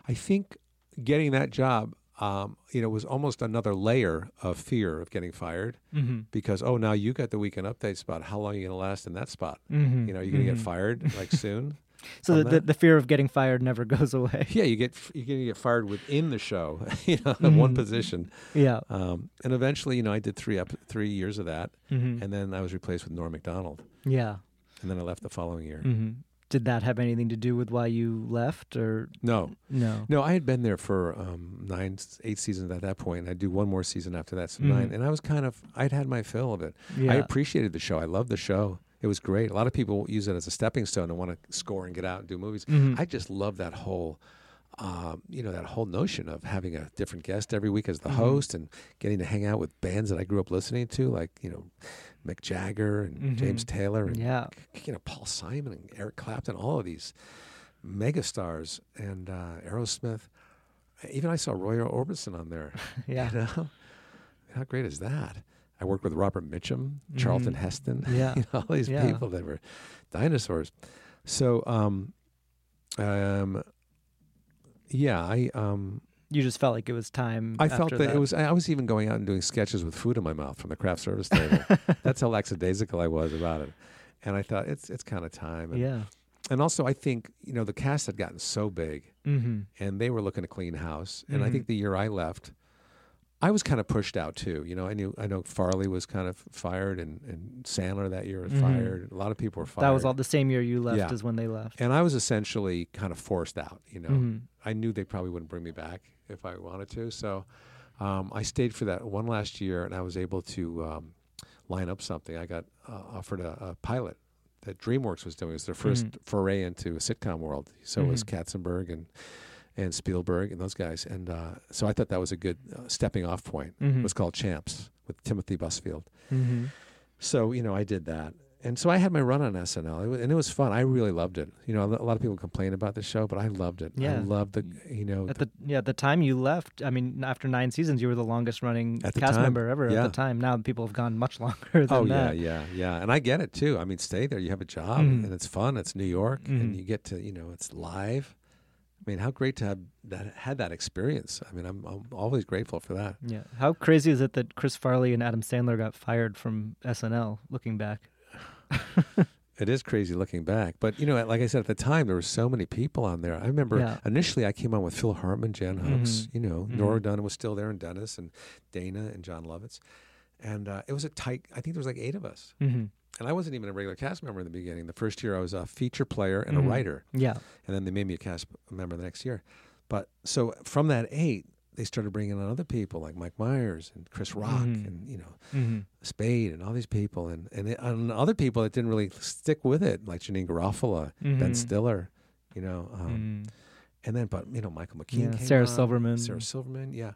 I think getting that job, um, you know, was almost another layer of fear of getting fired Mm-hmm. because oh, now you got the weekend update spot. How long are you going to last in that spot? Mm-hmm. You know, you're going to get fired like soon. So the, the the fear of getting fired never goes away. Yeah, you get you're going to get fired within the show. You know, in one position. Yeah. Um, and eventually, you know, I did three up three years of that, hmm and then I was replaced with Norm Macdonald, Yeah. and then I left the following year. hmm Did that have anything to do with why you left, or No, no? no, I had been there for um, nine, eight seasons at that point, and I'd do one more season after that, so Mhm. nine. And I was kind of, I'd had my fill of it. Yeah. I appreciated the show. I loved the show. It was great. A lot of people use it as a stepping stone and want to score and get out and do movies. Mhm. I just love that whole, um, you know, that whole notion of having a different guest every week as the Mhm. host and getting to hang out with bands that I grew up listening to, like you know, Mick Jagger and James Mhm. Taylor and Yeah. you know Paul Simon and Eric Clapton, all of these megastars and uh, Aerosmith. Even I saw Roy Orbison on there. Yeah. You know, how great is that? I worked with Robert Mitchum, Charlton Mhm. Heston. Yeah. you know, all these Yeah. people that were dinosaurs. So, um, um, yeah, I um, You just felt like it was time. I felt after that, it was. I was even going out and doing sketches with food in my mouth from the craft service table. That's how lackadaisical I was about it. And I thought it's it's kind of time. And, Yeah. and also, I think you know the cast had gotten so big, Mm-hmm. and they were looking to clean house. And I Mhm. think the year I left, I was kind of pushed out too. You know, I knew I know Farley was kind of fired, and and Sandler that year was Mhm. fired. A lot of people were fired. That was all the same year you left Yeah. as when they left. And I was essentially kind of forced out. You know, Mhm. I knew they probably wouldn't bring me back if I wanted to. So um, I stayed for that one last year, and I was able to um, line up something. I got uh, offered a, a pilot that DreamWorks was doing. It was their 1st Mhm. foray into a sitcom world. So it was Mhm. Katzenberg and and Spielberg and those guys. And uh, so I thought that was a good uh, stepping off point. Mhm. It was called Champs with Timothy Busfield. Mm-hmm. So you know, I did that, and so I had my run on SNL, it wa- and it was fun. I really loved it. You know, a lot of people complain about the show, but I loved it. Yeah. I loved the you know At the yeah, at the time you left, I mean, after nine seasons, you were the longest running the cast time, member ever. yeah. At the time, now people have gone much longer than Oh that. yeah, yeah, yeah, and I get it too. I mean, stay there. You have a job, Mhm. and it's fun. It's New York, and Mhm. you get to you know it's live. I mean, how great to have that had that experience. I mean, I'm I'm always grateful for that. Yeah. How crazy is it that Chris Farley and Adam Sandler got fired from SNL? Looking back. It is crazy looking back, but you know, like I said at the time, there were so many people on there. I remember Yeah. initially I came on with Phil Hartman, Jan Hooks, Mhm. you know, Mhm. Nora Dunn was still there, and Dennis and Dana and Jon Lovitz, and uh, it was a tight. I think there was like eight of us, Mm-hmm. And I wasn't even a regular cast member in the beginning. The first year I was a feature player and Mhm. a writer, Yeah. and then they made me a cast member the next year. But so from that eight, they started bringing on other people like Mike Myers and Chris Rock Mhm. and you know Mm-hmm. Spade and all these people, and and, it, and other people that didn't really stick with it, like Janeane Garofalo, Ben Mhm. Stiller, you know, um, mm and then but you know Michael McKean, Yeah, Sarah on, Silverman. Sarah Silverman, yeah,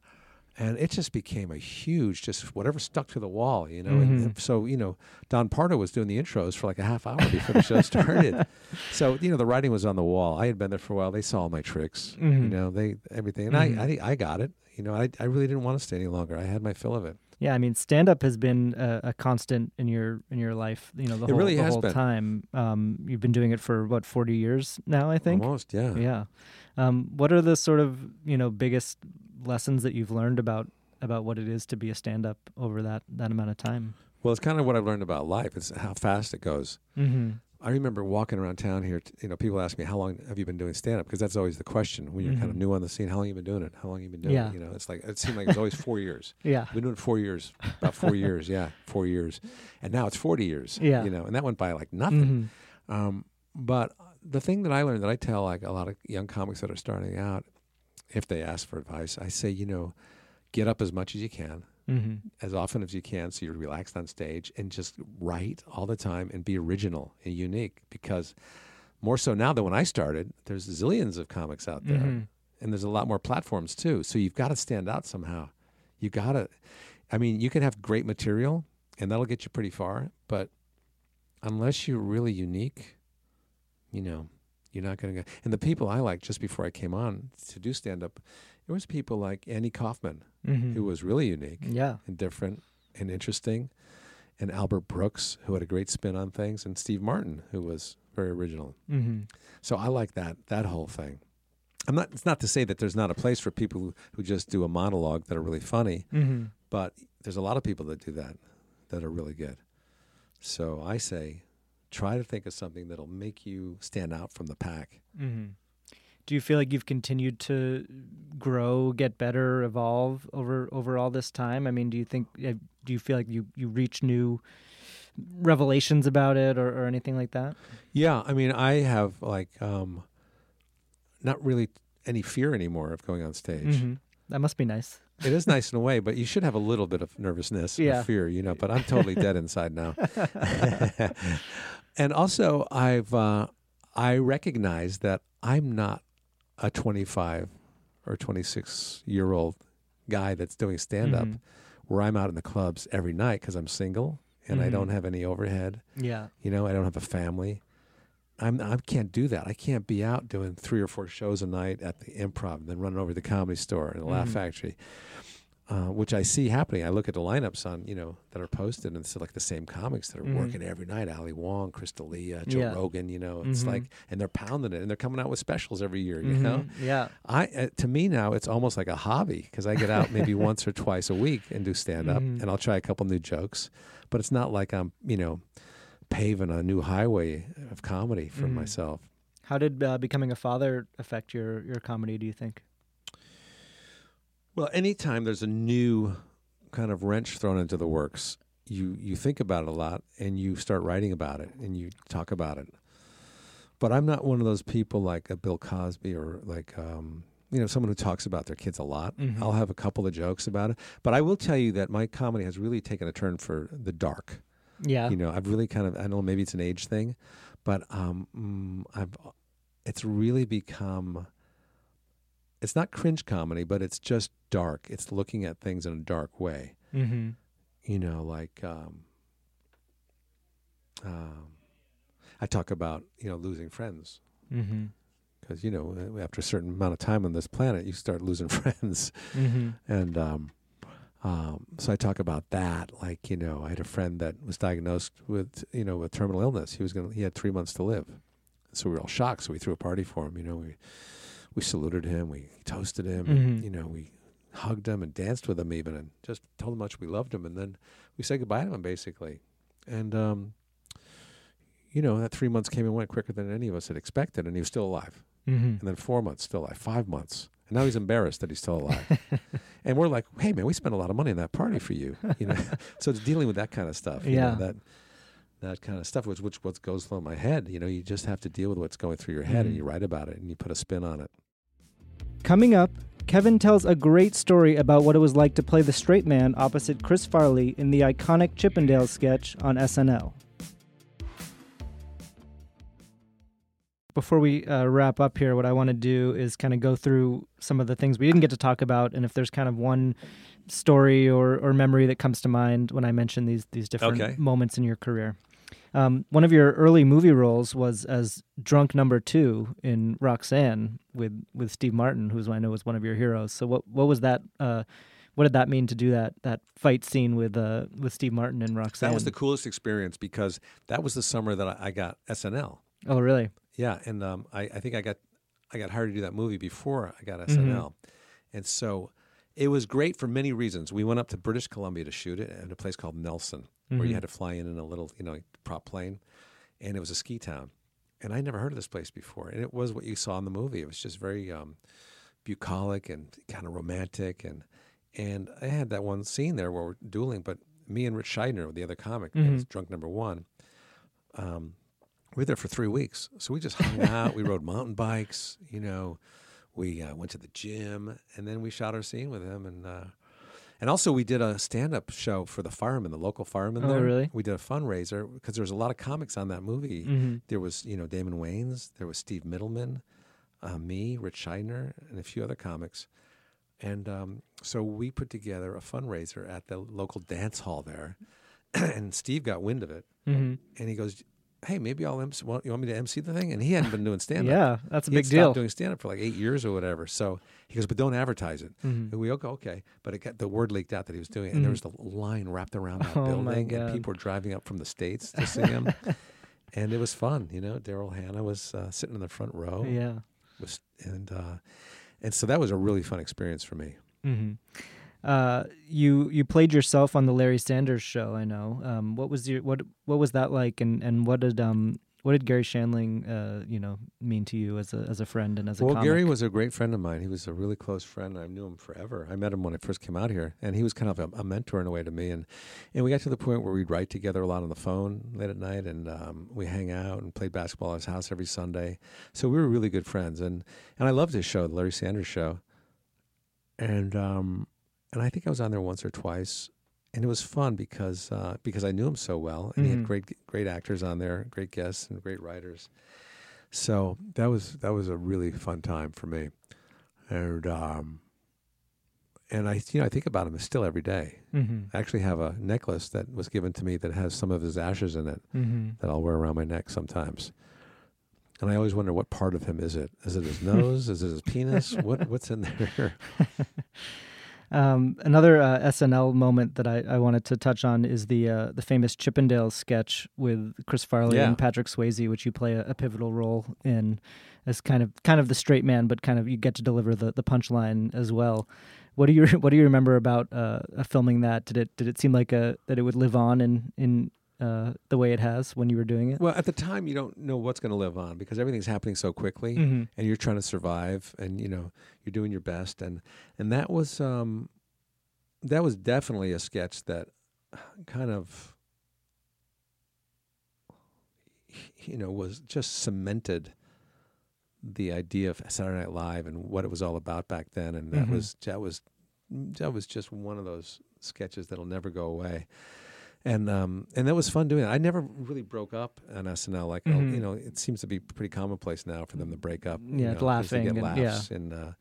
and it just became a huge, just whatever stuck to the wall, you know. Mhm. And, and so you know, Don Pardo was doing the intros for like a half hour before the show started. so you know, the writing was on the wall. I had been there for a while. They saw all my tricks, you Mhm. know, they everything, and Mhm. I, I I got it. You know, I I really didn't want to stay any longer. I had my fill of it. Yeah, I mean, stand up has been a, a constant in your in your life. You know, the It whole, really the has whole been. time. Um, you've been doing it for what forty years now, I think. Almost, yeah. Yeah. Um, what are the sort of you know biggest lessons that you've learned about about what it is to be a stand up over that that amount of time? Well, it's kind of what I've learned about life. It's how fast it goes. Mm-hmm. I remember walking around town here. t- You know, people ask me, "How long have you been doing stand up?" Because that's always the question when you're kind of new on the scene. How long have you been doing it? How long have you been doing Yeah. it? You know, it's like it seemed like it's always four years. Yeah. I've been doing it four years, about four years. Yeah, four years, and now it's forty years. Yeah. you know, and that went by like nothing. Mm-hmm. Um, but the thing that I learned that I tell like a lot of young comics that are starting out, if they ask for advice, I say, you know, get up as much as you can, Mm-hmm. as often as you can, so you're relaxed on stage, and just write all the time and be original and unique. Because more so now than when I started, there's zillions of comics out there, Mhm. and there's a lot more platforms too. So you've got to stand out somehow. You got to. I mean, you can have great material, and that'll get you pretty far, but unless you're really unique, you know, you're not going to go. And the people I like just before I came on to do stand up, there was people like Andy Kaufman, Mhm. who was really unique Yeah. and different and interesting, and Albert Brooks, who had a great spin on things, and Steve Martin, who was very original. Mm-hmm. So I like that that whole thing. I'm not. It's not to say that there's not a place for people who, who just do a monologue that are really funny, Mm-hmm. but there's a lot of people that do that that are really good. So I say, try to think of something that'll make you stand out from the pack. Mm-hmm. Do you feel like you've continued to grow, get better, evolve over over all this time? I mean, do you think uh, do you feel like you you reach new revelations about it or, or anything like that? Yeah, I mean, I have like um, not really any fear anymore of going on stage. Mm-hmm. That must be nice. It is nice in a way, but you should have a little bit of nervousness Yeah. fear, you know. But I'm totally dead inside now. and also, I've uh, I recognize that I'm not a 25 or 26 year old guy that's doing stand up, Mhm. where I'm out in the clubs every night because I'm single and I Mhm. don't have any overhead. Yeah. You know, I don't have a family. I'm I can't do that. I can't be out doing three or four shows a night at the Improv, and then running over to the Comedy Store and the Laugh Mhm. Factory, uh, which I see happening. I look at the lineups on you know that are posted, and it's like the same comics that are Mhm. working every night: Ali Wong, Crystal Crystalia, Joe Yeah. Rogan. You know, it's Mhm. like, and they're pounding it, and they're coming out with specials every year. You know, Mhm. Yeah. I uh, to me now it's almost like a hobby because I get out maybe once or twice a week and do stand up, Mhm. and I'll try a couple new jokes, but it's not like I'm you know paving a new highway of comedy for Mhm. myself. How did uh, becoming a father affect your your comedy? Do you think? Well, anytime there's a new kind of wrench thrown into the works, you you think about it a lot and you start writing about it and you talk about it. But I'm not one of those people like a Bill Cosby or like um, you know someone who talks about their kids a lot. Mhm. I'll have a couple of jokes about it, but I will tell you that my comedy has really taken a turn for the dark. Yeah. You know, I've really kind of I don't know maybe it's an age thing, but um, mm, I've it's really become it's not cringe comedy, but it's just dark. It's looking at things in a dark way. mm-hmm. You know, like um, um, I talk about you know losing friends Mm-hmm. because you know after a certain amount of time on this planet, you start losing friends, Mm-hmm. and um, um, so I talk about that. Like you know, I had a friend that was diagnosed with you know with terminal illness. He was gonna he had three months to live, so we were all shocked. So we threw a party for him. You know, we we saluted him, we toasted him, Mhm. and, you know, we hugged him and danced with him even, and just told him how much we loved him. And then we said goodbye to him basically. And um, you know, that three months came and went quicker than any of us had expected, and he was still alive Mm-hmm. and then four months still alive, five months, and now he's embarrassed that he's still alive. and we're like, hey man, we spent a lot of money on that party for you, you know. so it's dealing with that kind of stuff, you know, Yeah. that that kind of stuff, which which what goes through my head. You know, you just have to deal with what's going through your head, and Mhm. you write about it, and you put a spin on it. Coming up, Kevin tells a great story about what it was like to play the straight man opposite Chris Farley in the iconic Chippendale sketch on SNL. Before we uh, wrap up here, what I want to do is kind of go through some of the things we didn't get to talk about, and if there's kind of one story or, or memory that comes to mind when I mention these these different Okay. moments in your career. Um, one of your early movie roles was as drunk number two in Roxanne with with Steve Martin, who I know was one of your heroes. So what what was that? Uh, what did that mean to do that that fight scene with uh, with Steve Martin and Roxanne? That was the coolest experience because that was the summer that I, got SNL. oh really? Yeah, and um, I, I think I got I got hired to do that movie before I got. SNL, and so it was great for many reasons. We went up to British Columbia to shoot it at a place called Nelson, where you Mhm. had to fly in in a little you know prop plane, and it was a ski town, and I never heard of this place before, and it was what you saw in the movie. It was just very um, bucolic and kind of romantic, and and I had that one scene there where we're dueling, but me and Rich Scheidner, the other comic, Mhm. drunk number one. Um, We were there for three weeks, so we just hung out. We rode mountain bikes. You know, we uh, went to the gym, and then we shot our scene with him. And uh, and also we did a stand-up show for the firemen, the local firemen. Oh, there. really? We did a fundraiser because there was a lot of comics on that movie. Mm-hmm. There was you know Damon Wayans, there was Steve Mittleman, uh, me, Rich Scheidner, and a few other comics. And um, so we put together a fundraiser at the local dance hall there, and Steve got wind of it, Mm-hmm. and he goes, "Hey, maybe I'll MC. Want, you want me to MC the thing?" And he hadn't been doing stand up. Yeah, that's a He big deal. stopped doing stand up for like eight years or whatever. So he goes, "But don't advertise it." Mhm. And we go, "Okay." But it got, the word leaked out that he was doing it, and there was the line wrapped around that Mm-hmm. Oh, building, and people were driving up from the states to see him. And it was fun, you know. Daryl Hannah was uh, sitting in the front row, Yeah. was, and uh, and so that was a really fun experience for me. hmm Uh, you you played yourself on the Larry Sanders Show. I know. Um, what was your what what was that like, and, and what did um what did Garry Shandling uh you know mean to you as a as a friend and as a well, comic? Garry was a great friend of mine. He was a really close friend. I knew him forever. I met him when I first came out here, and he was kind of a, a mentor in a way to me. And and we got to the point where we'd write together a lot on the phone late at night, and um, we hang out and played basketball at his house every Sunday. So we were really good friends. And and I loved his show, the Larry Sanders Show. And um, and I think I was on there once or twice, and it was fun because uh, because I knew him so well, and he Mhm. had great great actors on there, great guests, and great writers. So that was that was a really fun time for me, and um, and I you know I think about him still every day. hmm I actually have a necklace that was given to me that has some of his ashes in it hmm that I'll wear around my neck sometimes. And I always wonder what part of him is it? Is it his nose? is it his penis? What what's in there? Um, another uh, SNL moment that I, I wanted to touch on is the uh, the famous Chippendales sketch with Chris Farley Yeah. and Patrick Swayze, which you play a, a pivotal role in as kind of kind of the straight man, but kind of you get to deliver the, the punchline as well. What do you what do you remember about uh, uh, filming that? Did it did it seem like a that it would live on in in uh, the way it has when you were doing it? Well, at the time, you don't know what's going to live on because everything's happening so quickly, Mhm. and you're trying to survive, and you know you're doing your best, and and that was um, that was definitely a sketch that kind of you know was just cemented the idea of Saturday Night Live and what it was all about back then, and that Mhm. was that was that was just one of those sketches that'll never go away and um, and that was fun doing it. I never really broke up on SNL. Like oh, Mhm. you know, it seems to be pretty commonplace now for them to break up. you Yeah, know, 'cause laughing get and- laughs. And uh,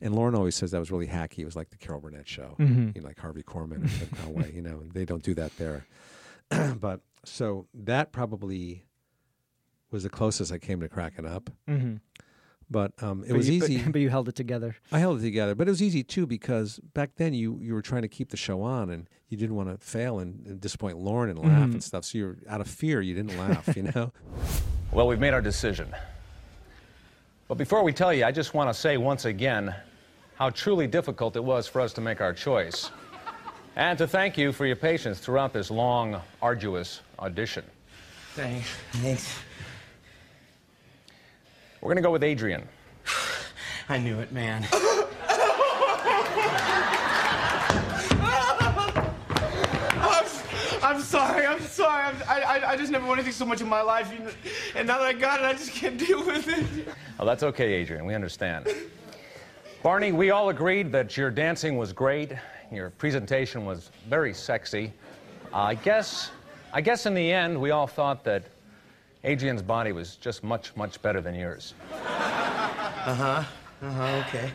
and Lorne always says that was really hacky. It was like the Carol Burnett show, Mhm. you know, like Harvey Korman or Conway. You know, they don't do that there. but so that probably was the closest I came to cracking up. Mm-hmm. But um, it but was you, easy. but, you held it together. I held it together, but it was easy too because back then you you were trying to keep the show on, and you didn't want to fail and, and disappoint Lorne and laugh Mhm. and stuff. So you're out of fear, you didn't laugh, you know. Well, we've made our decision. But before we tell you, I just want to say once again how truly difficult it was for us to make our choice. And to thank you for your patience throughout this long, arduous audition. Thanks. Thanks. We're going to go with Adrian. I knew it, man. I'm, I'm sorry. I'm sorry. I'm, I, I, I just never wanted anything so much in my life, and now that I got it, I just can't deal with it. Oh, that's okay, Adrian. We understand. Barney, we all agreed that your dancing was great. Your presentation was very sexy. I guess, I guess in the end, we all thought that Adrian's body was just much, much better than yours. Uh huh. Uh huh. Okay.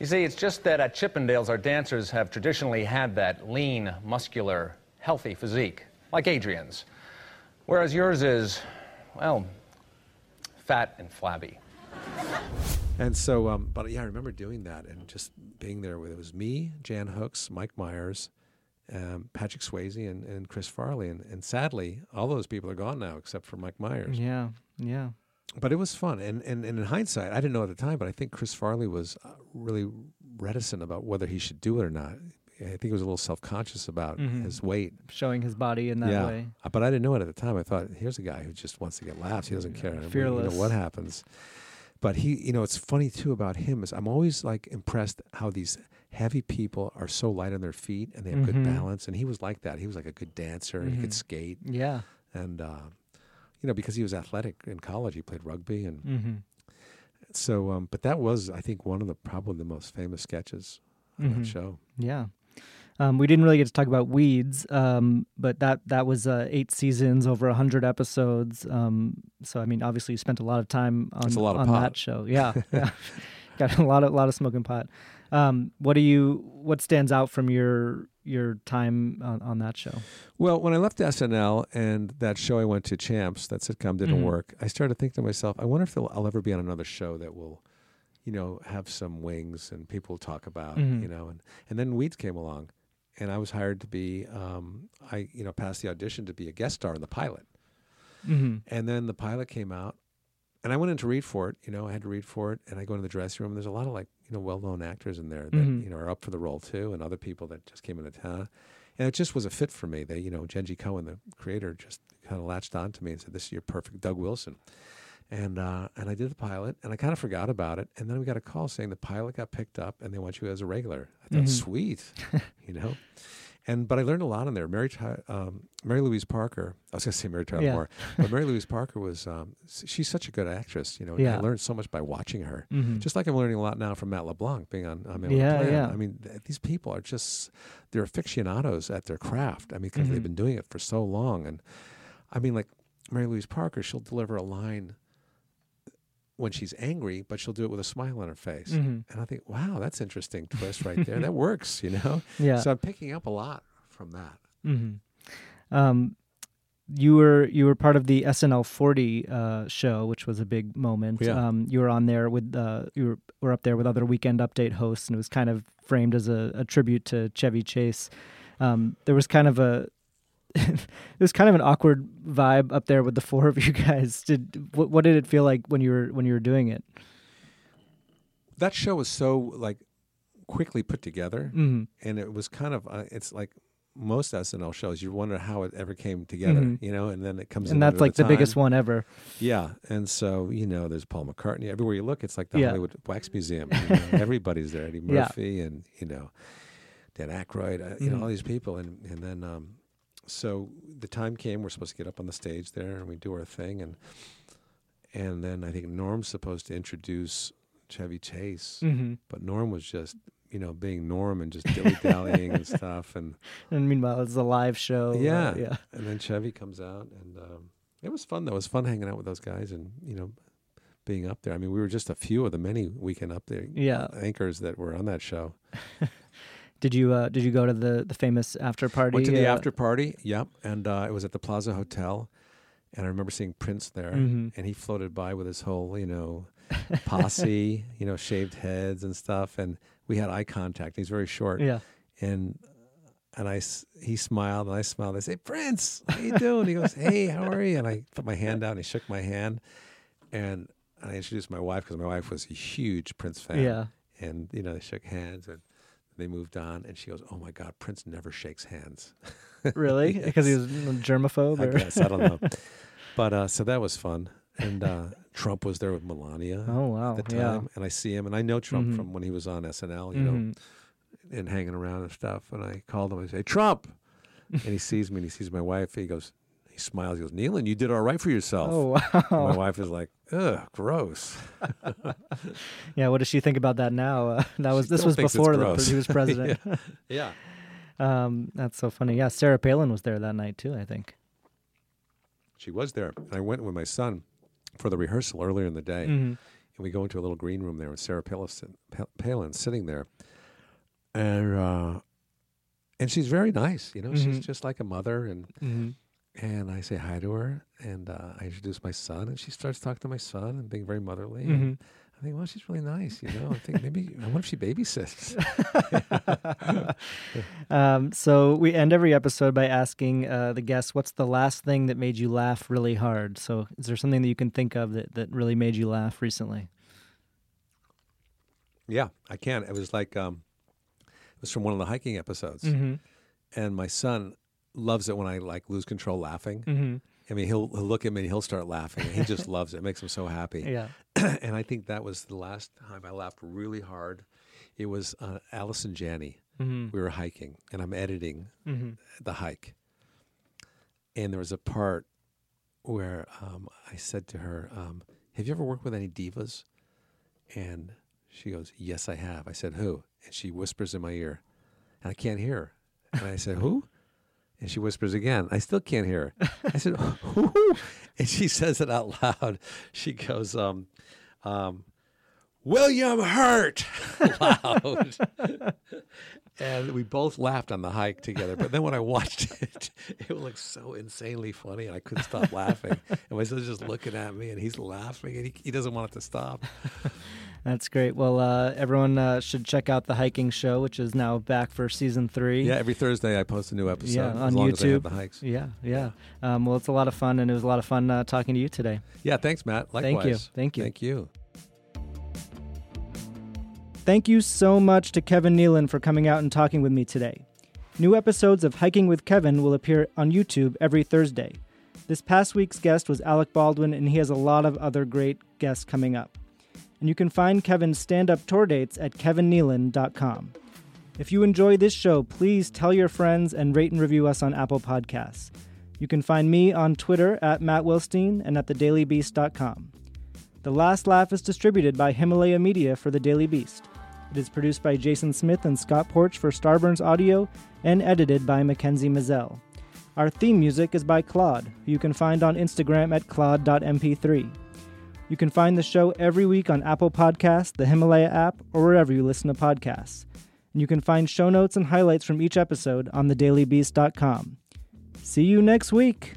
You see, it's just that at Chippendales, our dancers have traditionally had that lean, muscular, healthy physique, like Adrian's. Whereas yours is, well, fat and flabby. and so, um, but yeah, I remember doing that and just being there with it was me, Jan Hooks, Mike Myers, um, Patrick Swayze, and, and Chris Farley, and, and sadly, all those people are gone now except for Mike Myers. Yeah, yeah. but it was fun and, and and in hindsight i didn't know at the time but i think chris farley was uh, really reticent about whether he should do it or not i think he was a little self-conscious about Mhm. his weight Showing his body in that yeah way. Uh, but i didn't know it at the time i thought here's a guy who just wants to get laughs he doesn't care Fearless. you know what happens but he you know it's funny too about him is i'm always like impressed how these heavy people are so light on their feet and they have good Mhm. balance and he was like that he was like a good dancer he Mhm. could skate Yeah. and uh, you know, because he was athletic in college, he played rugby, and Mm-hmm. so. Um, but that was, I think, one of the probably the most famous sketches on that show. Yeah. Um, we didn't really get to talk about Weeds, um, but that that was uh, eight seasons, over hundred episodes. Um, so I mean, obviously, you spent a lot of time on lot of on that show. Yeah, yeah. got a lot of lot of smoking pot. Um, what do you? What stands out from your your time on, on that show? Well, when I left SNL and that show I went to, Champs, that sitcom didn't Mhm. work. I started thinking to myself, I wonder if I'll ever be on another show that will, you know, have some wings and people talk about, Mhm. you know. And and then Weeds came along, and I was hired to be, um, I you know, passed the audition to be a guest star in the pilot. Mm-hmm. And then the pilot came out, and I went in to read for it. You know, I had to read for it, and I go into the dressing room. and There's a lot of like you know well-known actors in there that Mhm. you know are up for the role too, and other people that just came into town. And it just was a fit for me. They, you know, Jenji Kohan, the creator, just kind of latched on to me and said, "This is your perfect Doug Wilson." And uh, and I did the pilot, and I kind of forgot about it. And then we got a call saying the pilot got picked up, and they want you as a regular. I thought, Mhm. sweet, you know. And but I learned a lot in there. Mary um, Mary Louise Parker. I was going to say Mary Tyler Yeah. Moore, but Mary Louise Parker was. Um, she's such a good actress, you know. Yeah. I learned so much by watching her. Mhm. Just like I'm learning a lot now from Matt LeBlanc being on. on Mail Yeah, yeah. I mean, th- these people are just they're aficionados at their craft. I mean, because Mhm. they've been doing it for so long. And I mean, like Mary Louise Parker, she'll deliver a line when she's angry, but she'll do it with a smile on her face. Mhm. And I think, wow, that's interesting twist right there. that works, you know. Yeah. So I'm picking up a lot from that. hmm Um, you were you were part of the SNL 40 uh, show, which was a big moment. Yeah. Um, you were on there with uh, you were, were up there with other Weekend Update hosts, and it was kind of framed as a, a tribute to Chevy Chase. Um, there was kind of a it was kind of an awkward vibe up there with the four of you guys. Did what, what did it feel like when you were when you were doing it? That show was so like quickly put together, Mhm. and it was kind of uh, it's like most SNL shows. You wonder how it ever came together, Mhm. you know, and then it comes. in And that's like the, biggest one ever. Yeah, and so you know, there's Paul McCartney everywhere you look. It's like the Yeah. Hollywood Wax Museum. You know, everybody's there. Eddie Yeah. Murphy and you know, Dan Aykroyd. Uh, you Mhm. know, all these people, and and then um, so the time came. We're supposed to get up on the stage there, and we do our thing, and and then I think Norm's supposed to introduce Chevy Chase, Mhm. but Norm was just you know being Norm and just dilly dallying and stuff, and And meanwhile, it's a live show. uh, yeah, yeah. And then Chevy comes out, and um, it was fun. though. It was fun hanging out with those guys, and you know, being up there. I mean, we were just a few of the many weekend up there Yeah. anchors that were on that show. Did you uh, did you go to the, the famous after party? Went to the uh, after party. Yep, and uh, it was at the Plaza Hotel, and I remember seeing Prince there, Mhm. and he floated by with his whole, you know, posse, you know, shaved heads and stuff, and we had eye contact. He's very short, Yeah. and and I he smiled and I smiled. I say, Prince, how you doing? He goes, Hey, how are you? And I put my hand out and he shook my hand, and I introduced my wife because my wife was a huge Prince fan. Yeah. and you know they shook hands and they moved on, and she goes, Oh my God, Prince never shakes hands. Really? Because he was germaphobe? I guess I don't know, but uh, so that was fun. And uh, Trump was there with Melania. Oh, wow. At the Yeah. time, and I see him, and I know Trump Mhm. from when he was on SNL. You know, Mhm. and hanging around and stuff. And I called him. I say, Trump, and he sees me and he sees my wife. He goes, he smiles. He goes, Nealon, you did all right for yourself. Oh, And wow. my wife is like, ugh, gross. Yeah, what does she think about that now? Uh, that was She this was before the, he was president. yeah. um, that's so funny. Yeah, Sarah Palin was there that night too. I think. She was there. And I went with my son for the rehearsal earlier in the day. Mhm. And we go into a little green room there with Sarah Palin, Palin sitting there. And uh, and she's very nice. You know, she's Mhm. just like a mother. And Mhm. And I say hi to her. And uh, I introduce my son. And she starts talking to my son and being very motherly. Mhm. And I think, well, she's really nice. You know, I think maybe, I wonder if she babysits. Um, so we end every episode by asking uh, the guests, "What's the last thing that made you laugh really hard?" So, is there something that you can think of that, that really made you laugh recently? Yeah, I can. It was like um, it was from one of the hiking episodes, Mhm. and my son loves it when I like lose control laughing. Mhm. I mean, he'll he'll look at me and he'll start laughing. He just loves it. It makes him so happy. Yeah. and I think that was the last time I laughed really hard. It was uh, Allison Janney. Mhm. We were hiking, and I'm editing Mhm. the hike, and there was a part where um, I said to her, um, "Have you ever worked with any divas?" And she goes, "Yes, I have." I said, "Who?" And she whispers in my ear, and I can't hear. her. And I said, "Who?" And she whispers again. I still can't hear her. I said, "Who?" And she says it out loud. She goes, um, um, "William Hurt," loud. and we both laughed on the hike together. But then when I watched it, it looked so insanely funny, and I couldn't stop laughing. And my son's just looking at me, and he's laughing, and he, he doesn't want it to stop. That's great. Well, uh, everyone uh, should check out the hiking show, which is now back for season three. Yeah, every Thursday I post a new episode. Yeah, as on long As I have YouTube. the hikes. Yeah, yeah. Um, well, it's a lot of fun, and it was a lot of fun uh, talking to you today. Yeah, thanks, Matt. Likewise. Thank you. Thank you. Thank you. Thank you so much to Kevin Nealon for coming out and talking with me today. New episodes of Hiking with Kevin will appear on YouTube every Thursday. This past week's guest was Alec Baldwin, and he has a lot of other great guests coming up. And you can find Kevin's stand up tour dates at kevinnealon.com. If you enjoy this show, please tell your friends and rate and review us on Apple Podcasts. You can find me on Twitter at Matt Wilstein and at thedailybeast.com. The Last Laugh is distributed by Himalaya Media for The Daily Beast. It is produced by Jason Smith and Scott Porch for Starburns Audio and edited by Mackenzie Mazzell. Our theme music is by Claude, who you can find on Instagram at claude.mp3. You can find the show every week on Apple Podcasts, the Himalaya app, or wherever you listen to podcasts. And you can find show notes and highlights from each episode on thedailybeast.com. See you next week.